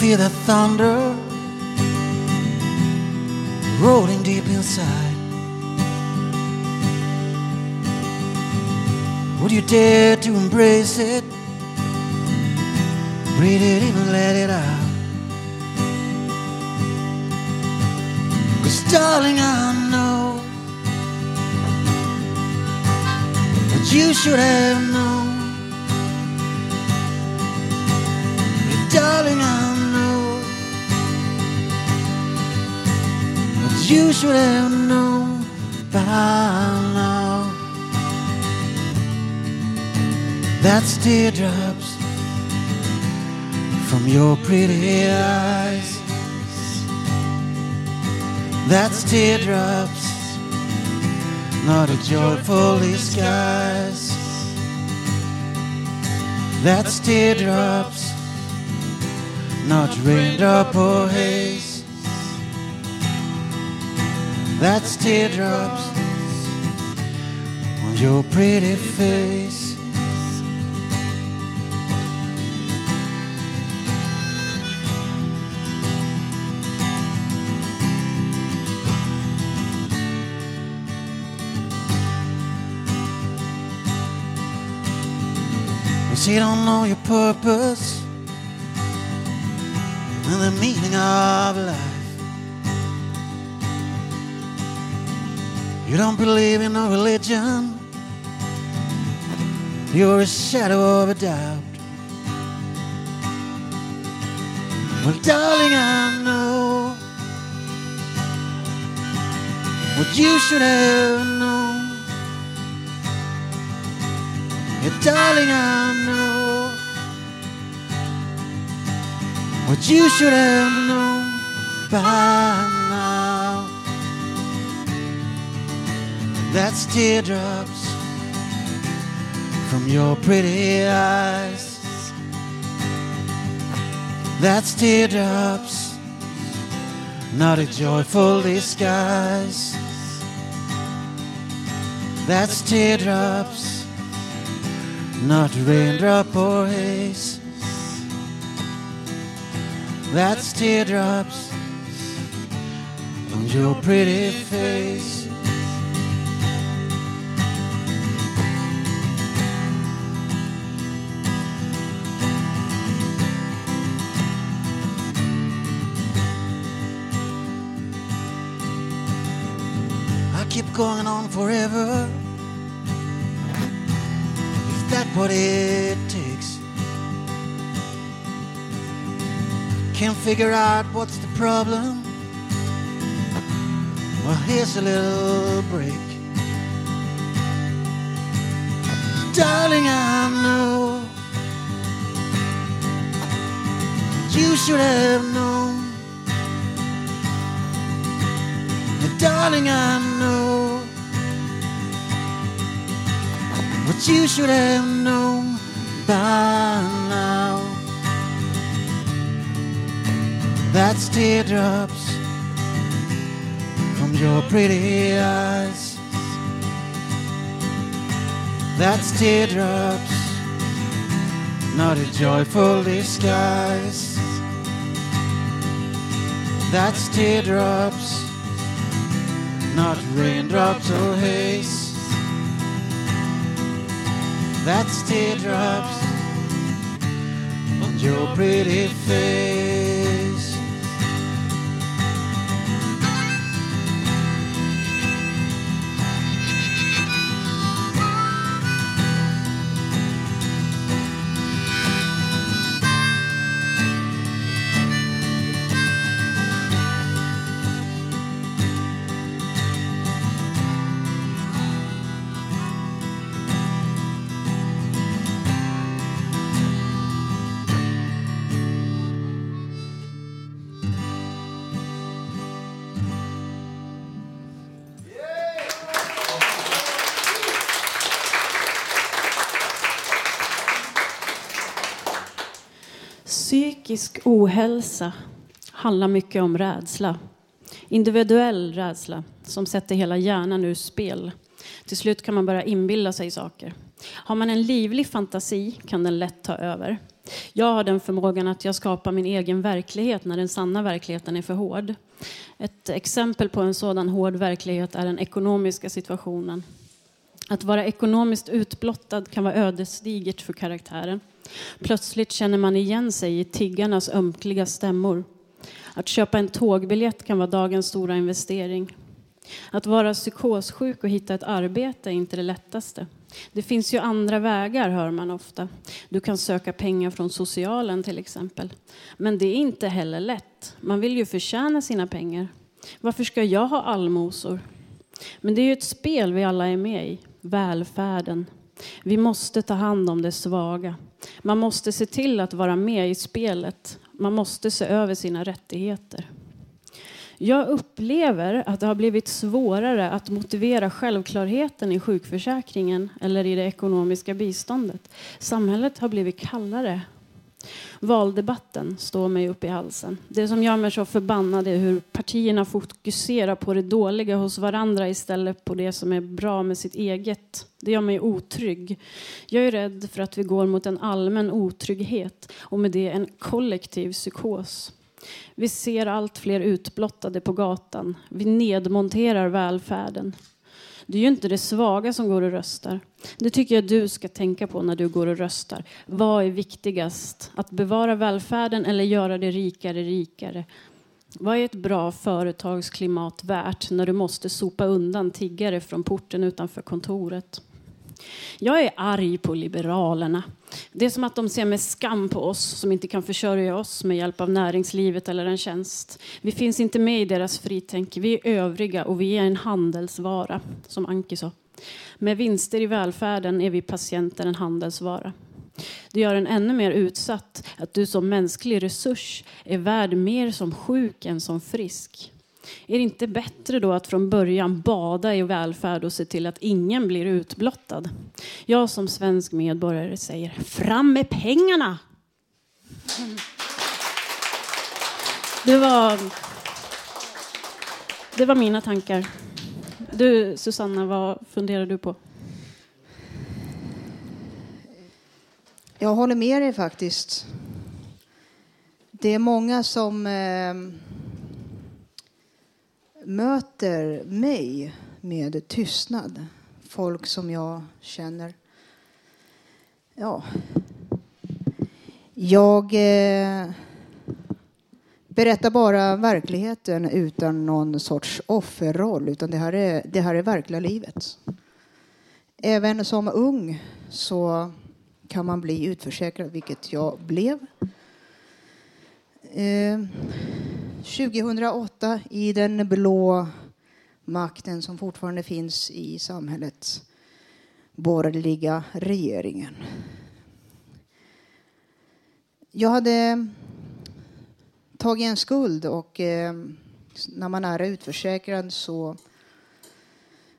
Speaker 16: feel the thunder rolling deep inside? Would you dare to embrace it? Breathe it in and let it out. Cause darling, I know what you should have known. Darling, I you should have known by now. That's teardrops from your pretty eyes. That's teardrops, not a joyful disguise. That's teardrops not raindrop or haze. That's teardrops on your pretty face. You don't know your purpose and the meaning of life. You don't believe in no religion. You're a shadow of a doubt. Well, darling, I know what you should have known. Yeah, darling, I know what you should have known by That's teardrops from your pretty eyes. That's teardrops, not a joyful disguise. That's teardrops, not raindrop or haze. That's teardrops on your pretty face. Going on forever. Is that what it takes? Can't figure out what's the problem. Well, here's a little break. Darling, I know you should have known. Darling, I know you should have known by now. That's teardrops from your pretty eyes. That's teardrops, not a joyful disguise. That's teardrops, not raindrops or haze. That's teardrops on your pretty face.
Speaker 2: Ohälsa handlar mycket om rädsla. Individuell rädsla som sätter hela hjärnan ur spel. Till slut kan man börja inbilla sig saker. Har man en livlig fantasi kan den lätt ta över. Jag har den förmågan att jag skapar min egen verklighet när den sanna verkligheten är för hård. Ett exempel på en sådan hård verklighet är den ekonomiska situationen. Att vara ekonomiskt utblottad kan vara ödesdigert för karaktären. Plötsligt känner man igen sig i tiggarnas ömkliga stämmor. Att köpa en tågbiljett kan vara dagens stora investering. Att vara psykossjuk och hitta ett arbete är inte det lättaste. Det finns ju andra vägar, hör man ofta. Du kan söka pengar från socialen till exempel. Men det är inte heller lätt. Man vill ju förtjäna sina pengar. Varför ska jag ha allmosor? Men det är ju ett spel vi alla är med i. Välfärden. Vi måste ta hand om det svaga. Man måste se till att vara med i spelet. Man måste se över sina rättigheter. Jag upplever att det har blivit svårare att motivera självklarheten i sjukförsäkringen eller i det ekonomiska biståndet. Samhället har blivit kallare. Valdebatten står mig upp i halsen. Det som gör mig så förbannad är hur partierna fokuserar på det dåliga hos varandra istället på det som är bra med sitt eget. Det gör mig otrygg. Jag är rädd för att vi går mot en allmän otrygghet och med det en kollektiv psykos. Vi ser allt fler utblottade på gatan. Vi nedmonterar välfärden. Det är ju inte det svaga som går och röstar. Det tycker jag du ska tänka på när du går och röstar. Vad är viktigast? Att bevara välfärden eller göra det rikare rikare? Vad är ett bra företagsklimat värt när du måste sopa undan tiggare från porten utanför kontoret? Jag är arg på Liberalerna. Det är som att de ser med skam på oss som inte kan försörja oss med hjälp av näringslivet eller en tjänst. Vi finns inte med i deras fritänk. Vi är övriga och vi är en handelsvara, som Anki sa. Med vinster i välfärden är vi patienter en handelsvara. Det gör en ännu mer utsatt att du som mänsklig resurs är värd mer som sjuk än som frisk. Är det inte bättre då att från början bada i välfärd och se till att ingen blir utblottad? Jag som svensk medborgare säger fram med pengarna! Det var, det var mina tankar. Du, Susanna, vad funderar du på?
Speaker 1: Jag håller med dig faktiskt. Det är många som eh, möter mig med tystnad. Folk som jag känner. Ja. Jag eh, berättar bara verkligheten utan någon sorts offerroll. Utan det här är, det här är verkliga livet. Även som ung så kan man bli utförsäkrad, vilket jag blev. Eh, 2008 i den blå makten som fortfarande finns i samhället, borgerliga regeringen. Jag hade tagit en skuld och eh, när man är utförsäkrad så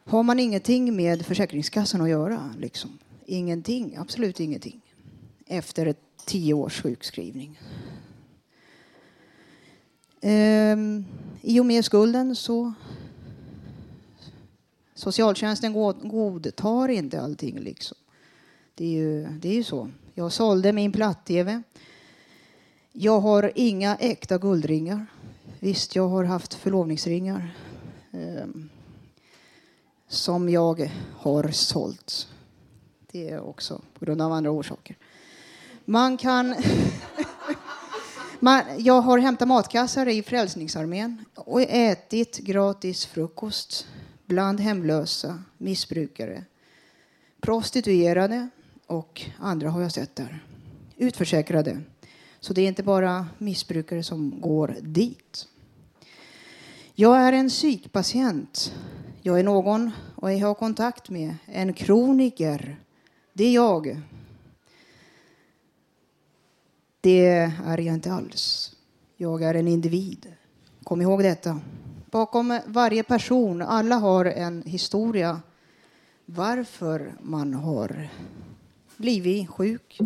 Speaker 1: har man ingenting med Försäkringskassan att göra. Liksom. Ingenting, absolut ingenting. Efter ett tio års sjukskrivning. Ehm, I och med skulden så Socialtjänsten godtar inte allting. Liksom. Det, är ju, det är ju så. Jag sålde min platt-tv. Jag har inga äkta guldringar. Visst, jag har haft förlovningsringar eh, som jag har sålt. Det är också på grund av andra orsaker. Man kan... Man, jag har hämtat matkassar i Frälsningsarmén och ätit gratis frukost bland hemlösa, missbrukare, prostituerade och andra har jag sett där. Utförsäkrade. Så det är inte bara missbrukare som går dit. Jag är en psykpatient. Jag är någon och jag har kontakt med en kroniker. Det är jag. Det är jag inte alls. Jag är en individ. Kom ihåg detta. Bakom varje person, alla har en historia varför man har blivit sjuk.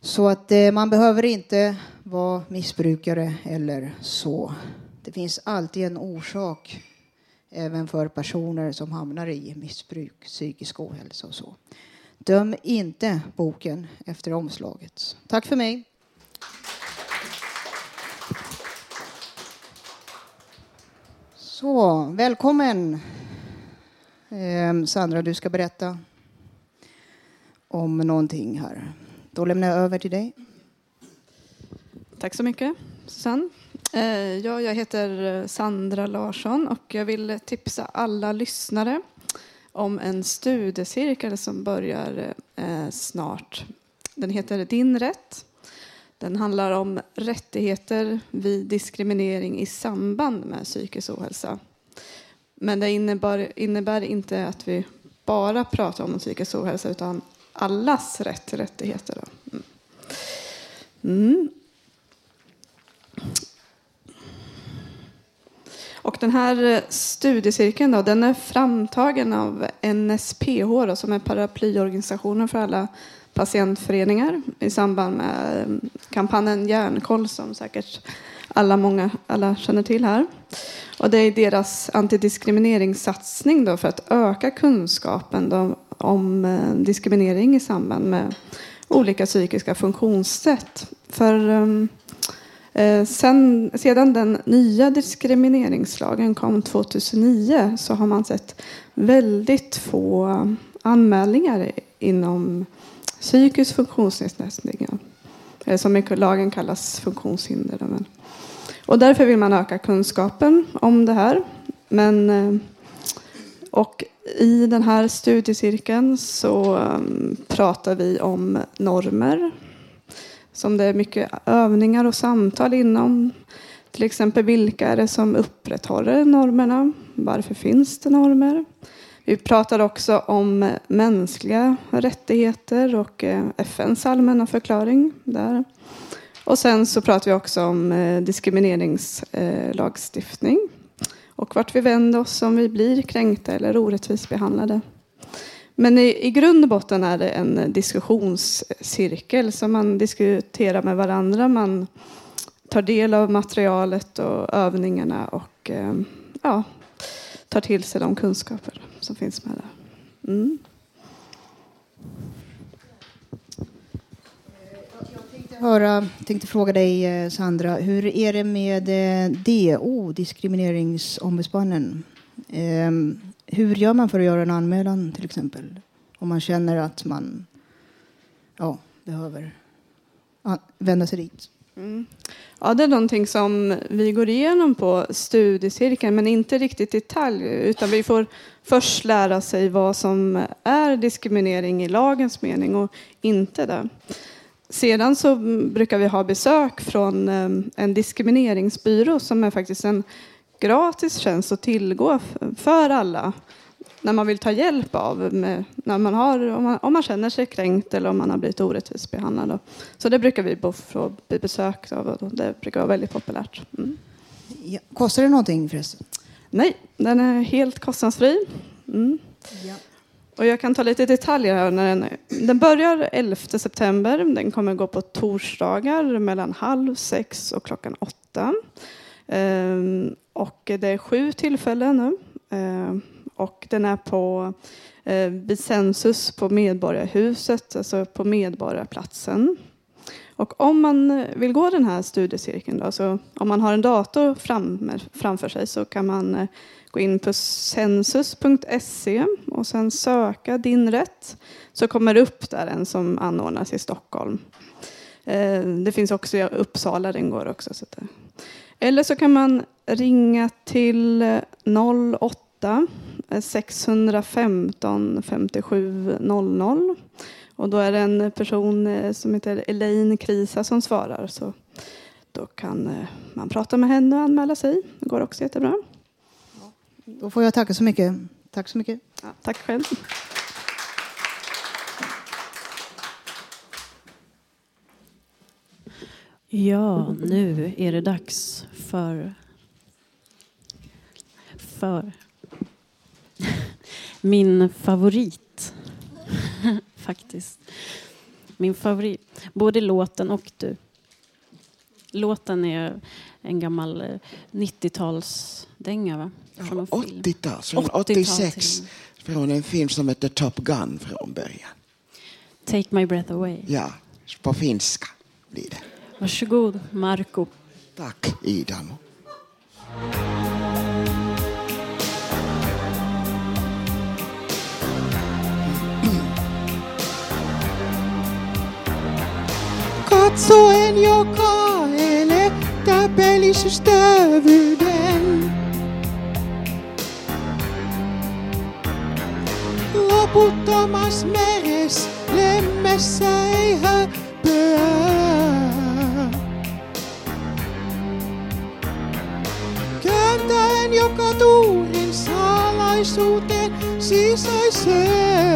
Speaker 1: Så att eh, man behöver inte vara missbrukare eller så. Det finns alltid en orsak även för personer som hamnar i missbruk, psykisk ohälsa och så. Döm inte boken efter omslaget. Tack för mig. Så, välkommen. Eh, Sandra, du ska berätta om någonting här. Då lämnar jag över till dig.
Speaker 17: Tack så mycket, Susanne. Eh, ja, jag heter Sandra Larsson och jag vill tipsa alla lyssnare om en studiecirkel som börjar eh, snart. Den heter Din rätt. Den handlar om rättigheter vid diskriminering i samband med psykisk ohälsa. Men det innebär, innebär inte att vi bara pratar om psykisk ohälsa utan allas rätt till rättigheter. Då. Mm. mm. Och den här eh, studiecirkeln då, den är framtagen av NSPH då, som är paraplyorganisationen för alla patientföreningar i samband med eh, kampanjen Järnkoll som säkert alla, många, alla känner till här. Och det är deras antidiskrimineringssatsning då för att öka kunskapen då om eh, diskriminering i samband med olika psykiska funktionssätt. För um, Eh, sen, sedan den nya diskrimineringslagen kom 2009 så har man sett väldigt få anmälningar inom psykisk funktionsnedsättning. Som i lagen kallas funktionshinder. Och därför vill man öka kunskapen om det här. Men, eh, och i den här studiecirkeln så mm, pratar vi om normer. Som det är mycket övningar och samtal inom. Till exempel vilka är det som upprätthåller normerna? Varför finns det normer? Vi pratar också om mänskliga rättigheter och eh, FNs allmänna förklaring där. Och sen så pratar vi också om eh, diskrimineringslagstiftning och vart vi vänder oss om vi blir kränkta eller orättvist behandlade. Men i, i grund och botten är det en diskussionscirkel som man diskuterar med varandra. Man tar del av materialet och övningarna och eh, ja, tar till sig de kunskaper som finns med där. Mm.
Speaker 1: höra, tänkte fråga dig eh, Sandra, hur är det med eh, DO, Diskrimineringsombudsmannen? Ehm, hur gör man för att göra en anmälan till exempel? Om man känner att man ja, behöver vända sig dit.
Speaker 17: Mm. Ja, det är någonting som vi går igenom på studiecirkeln, men inte riktigt i detalj, utan vi får först lära sig vad som är diskriminering i lagens mening och inte det. Sedan så brukar vi ha besök från eh, en diskrimineringsbyrå som är faktiskt en gratis tjänst att tillgå för alla när man vill ta hjälp av med, när man har, om, man, om man känner sig kränkt eller om man har blivit orättvist behandlad. Så det brukar vi få bli besökt av och det brukar vara väldigt populärt. Mm.
Speaker 1: Ja, kostar det någonting förresten?
Speaker 17: Nej, den är helt kostnadsfri. Mm.
Speaker 1: Ja.
Speaker 17: Och jag kan ta lite detaljer här. När den, den börjar 11 september. Den kommer gå på torsdagar mellan halv sex och klockan åtta. Ehm, och det är sju tillfällen nu. Ehm, och den är på eh, på Medborgarhuset, alltså på Medborgarplatsen. Och om man vill gå den här studiecirkeln, då, så om man har en dator fram, framför sig så kan man eh, gå in på census.se och sen söka din rätt så kommer det upp där en som anordnas i Stockholm. Eh, det finns också i Uppsala, den går också. Så det. Eller så kan man ringa till 08 615 57 00 och då är det en person eh, som heter Elaine Krisa som svarar. Så då kan eh, man prata med henne och anmäla sig. Det går också jättebra.
Speaker 1: Då får jag tacka så mycket. Tack så mycket.
Speaker 17: Ja, tack själv.
Speaker 2: Ja, nu är det dags för för min favorit, faktiskt. Min favorit, både låten och du. Låten är en gammal 90-talsdänga, va? Från en film.
Speaker 18: 80-tal, från
Speaker 2: 80-tal
Speaker 18: 86.
Speaker 2: till-
Speaker 18: Från en film som heter Top Gun från början.
Speaker 2: Take my breath away.
Speaker 18: Ja, på finska blir det.
Speaker 2: Varsågod, Marco.
Speaker 18: Tack, Idamo. Katsoen joka elettää pelisystävyyden. Loputtomas meres lemmessä ei höpöä. Tuulen salaisuuteen sisäiseen.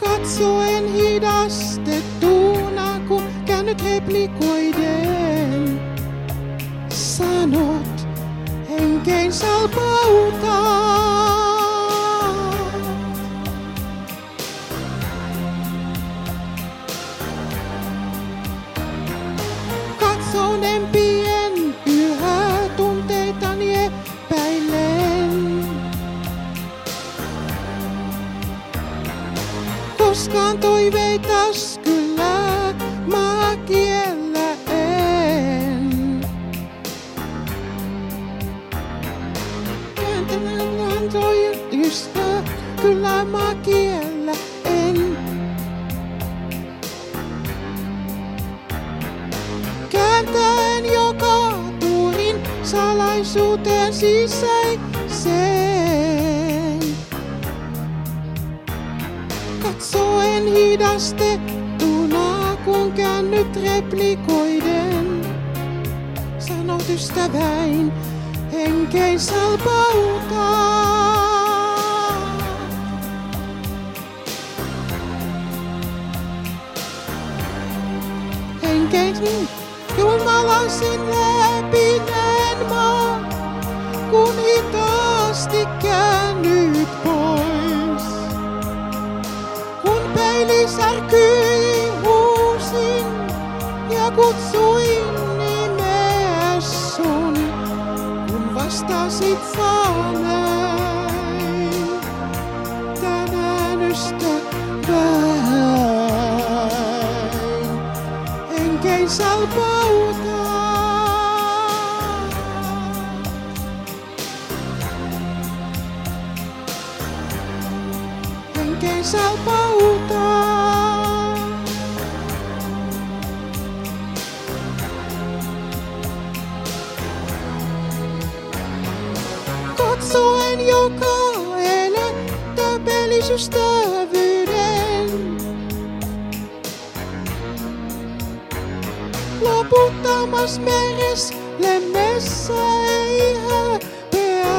Speaker 18: Katsoen hidastettuna, kun käännyt replikoiden. Sanot henkein salpautaa. lapsuuteen sisäiseen. Katsoen hidastettuna, kun käännyt replikoiden. Sanot ystäväin, henkein salpautaan. henkein, mm, sinne läpi maa hitaasti käännyt pois. Kun peili särkyi, huusin ja kutsuin nimeä sun. sitt för mig Loputtamassa meres lemmessä ei häpeä.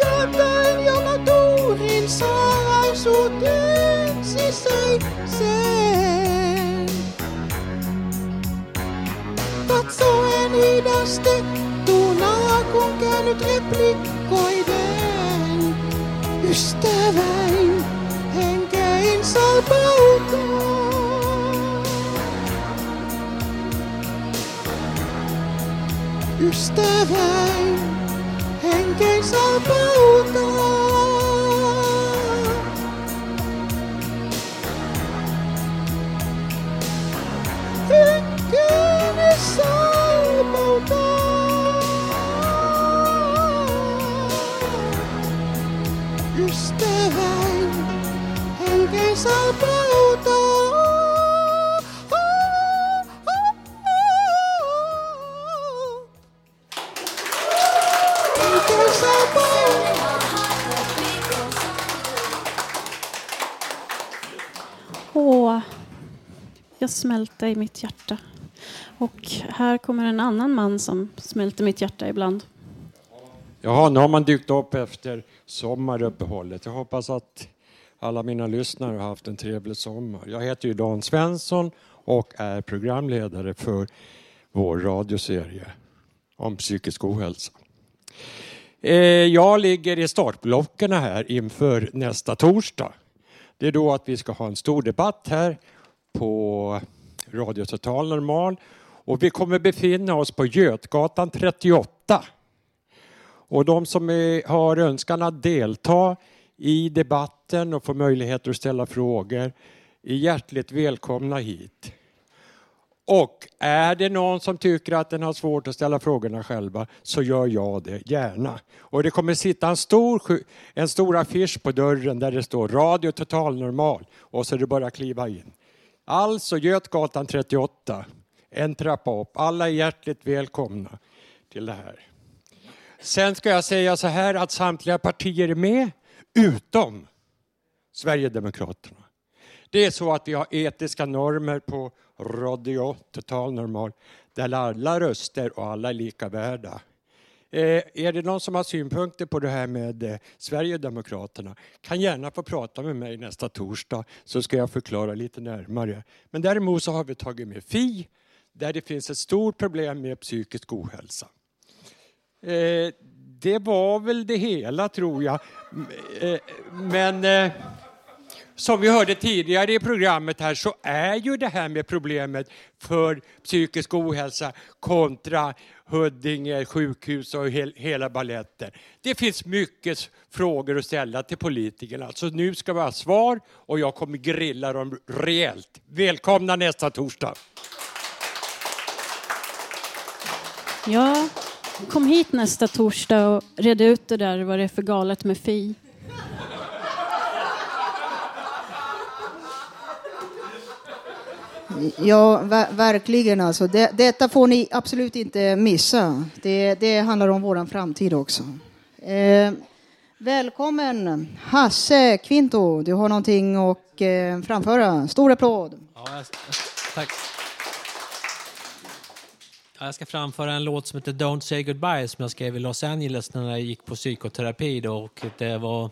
Speaker 18: Käyttäen joka tuurin salaisuuteen sisäiseen. Katsoen hidastettuna, kun käynyt replikoiden. Ystäväin
Speaker 2: the world. Smälta i mitt hjärta. Och här kommer en annan man som smälter mitt hjärta ibland.
Speaker 19: Jaha, nu har man dykt upp efter sommaruppehållet. Jag hoppas att alla mina lyssnare har haft en trevlig sommar. Jag heter ju Dan Svensson och är programledare för vår radioserie om psykisk ohälsa. Eh, jag ligger i startblocken här inför nästa torsdag. Det är då att vi ska ha en stor debatt här på Radio Total Normal och vi kommer befinna oss på Götgatan 38. Och de som är, har önskan att delta i debatten och få möjligheter att ställa frågor är hjärtligt välkomna hit. Och är det någon som tycker att den har svårt att ställa frågorna själva så gör jag det gärna. Och det kommer sitta en stor, en stor affisch på dörren där det står Radio Total Normal och så är det bara att kliva in. Alltså Götgatan 38, en trappa upp. Alla är hjärtligt välkomna till det här. Sen ska jag säga så här att samtliga partier är med, utom Sverigedemokraterna. Det är så att vi har etiska normer på Radio Total Normal där alla röster och alla är lika värda. Eh, är det någon som har synpunkter på det här med eh, Sverigedemokraterna kan gärna få prata med mig nästa torsdag så ska jag förklara lite närmare. Men däremot så har vi tagit med FI där det finns ett stort problem med psykisk ohälsa. Eh, det var väl det hela tror jag. Eh, men eh, som vi hörde tidigare i programmet här så är ju det här med problemet för psykisk ohälsa kontra Huddinge sjukhus och hel, hela balletten. Det finns mycket frågor att ställa till politikerna. Så nu ska vi ha svar och jag kommer grilla dem rejält. Välkomna nästa torsdag.
Speaker 2: Ja, kom hit nästa torsdag och red ut det där vad det är för galet med Fi.
Speaker 1: Ja, ver verkligen alltså. Det, detta får ni absolut inte missa. Det, det handlar om vår framtid också. Eh, välkommen Hasse Kvinto. Du har någonting att eh, framföra. Stor applåd.
Speaker 20: Ja, jag, tack. Jag ska framföra en låt som heter Don't say goodbye som jag skrev i Los Angeles när jag gick på psykoterapi. Då, och det var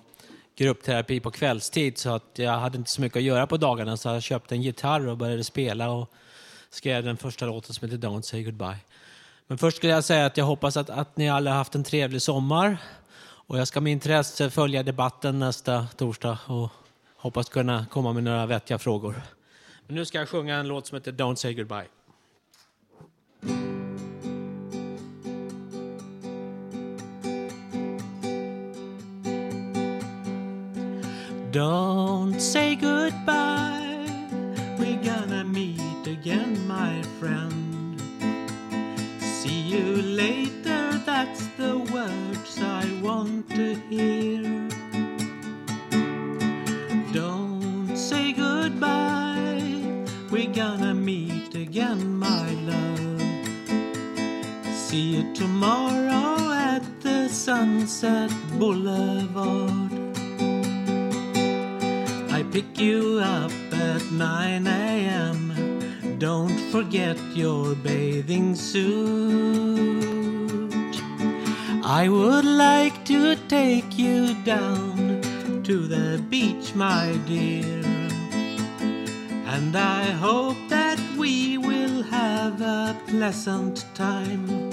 Speaker 20: gruppterapi på kvällstid så att jag hade inte så mycket att göra på dagarna så jag köpte en gitarr och började spela och skrev den första låten som heter Don't say goodbye. Men först skulle jag säga att jag hoppas att, att ni alla har haft en trevlig sommar och jag ska med intresse följa debatten nästa torsdag och hoppas kunna komma med några vettiga frågor. Men nu ska jag sjunga en låt som heter Don't say goodbye. Don't say goodbye. We're gonna meet again, my friend. See you later, that's the words I want to hear. Don't say goodbye. We're gonna meet again, my love. See you tomorrow at the Sunset Boulevard. Pick you up at 9 a.m. Don't forget your bathing suit. I would like to take you down to the beach, my dear. And I hope that we will have a pleasant time.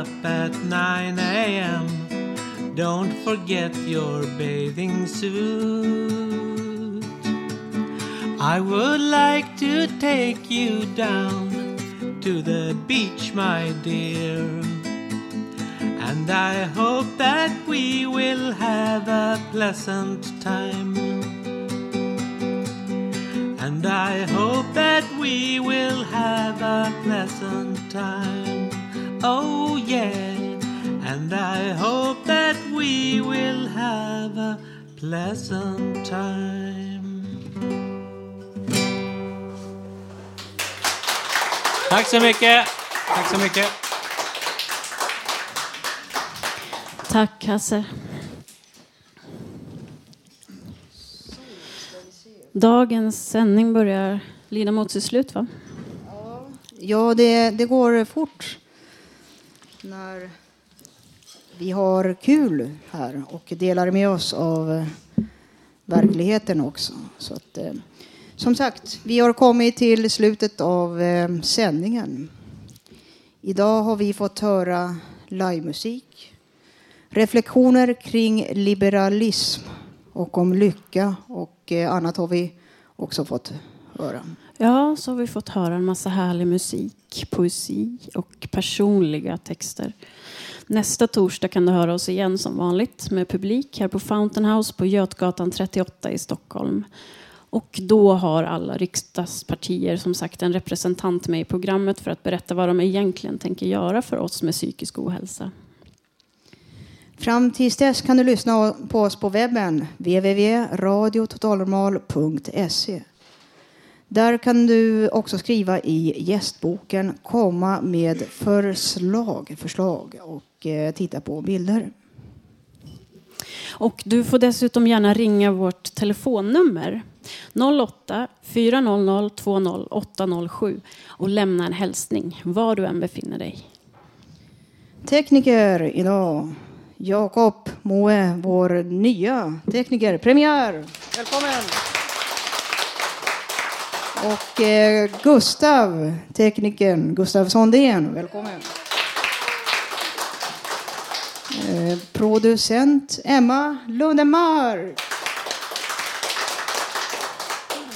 Speaker 20: Up at 9 a.m. Don't forget your bathing suit. I would like to take you down to the beach, my dear. And I hope that we will have a pleasant time. And I hope that we will have a pleasant time. Oh, yeah. And I hope that we will have a pleasant time. Tack så mycket. Tack så mycket.
Speaker 2: Tack Hasse. Dagens sändning börjar lida mot sitt slut va?
Speaker 1: Ja, det, det går fort när vi har kul här och delar med oss av eh, verkligheten också. Så att, eh, som sagt, vi har kommit till slutet av eh, sändningen. Idag har vi fått höra livemusik, reflektioner kring liberalism och om lycka och eh, annat har vi också fått höra.
Speaker 2: Ja, så har vi fått höra en massa härlig musik, poesi och personliga texter. Nästa torsdag kan du höra oss igen som vanligt med publik här på Fountain House på Götgatan 38 i Stockholm. Och då har alla riksdagspartier som sagt en representant med i programmet för att berätta vad de egentligen tänker göra för oss med psykisk ohälsa.
Speaker 1: Fram tills dess kan du lyssna på oss på webben www.radiototalnormal.se. Där kan du också skriva i gästboken komma med förslag, förslag och eh, titta på bilder.
Speaker 2: Och du får dessutom gärna ringa vårt telefonnummer 08 400 20 807 och lämna en hälsning var du än befinner dig.
Speaker 1: Tekniker idag, Jakob Moe, vår nya tekniker. Premiär! Välkommen! Och eh, Gustav, teknikern Gustav Sondén. Välkommen! Eh, producent Emma Lundemark.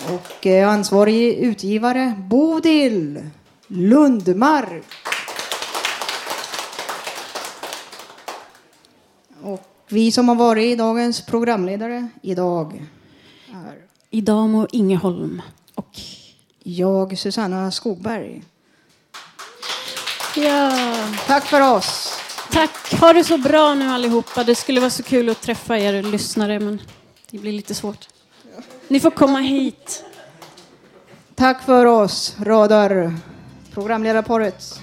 Speaker 1: Och eh, ansvarig utgivare Bodil Lundmark. Och vi som har varit dagens programledare idag är
Speaker 2: Idamo Ingeholm
Speaker 1: och jag Susanna Skogberg.
Speaker 2: Ja.
Speaker 1: Tack för oss.
Speaker 2: Tack. Ha det så bra nu allihopa. Det skulle vara så kul att träffa er lyssnare men det blir lite svårt. Ni får komma hit.
Speaker 1: Tack för oss, Radar, programledarparet.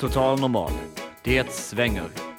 Speaker 21: Total Normal. Det svänger.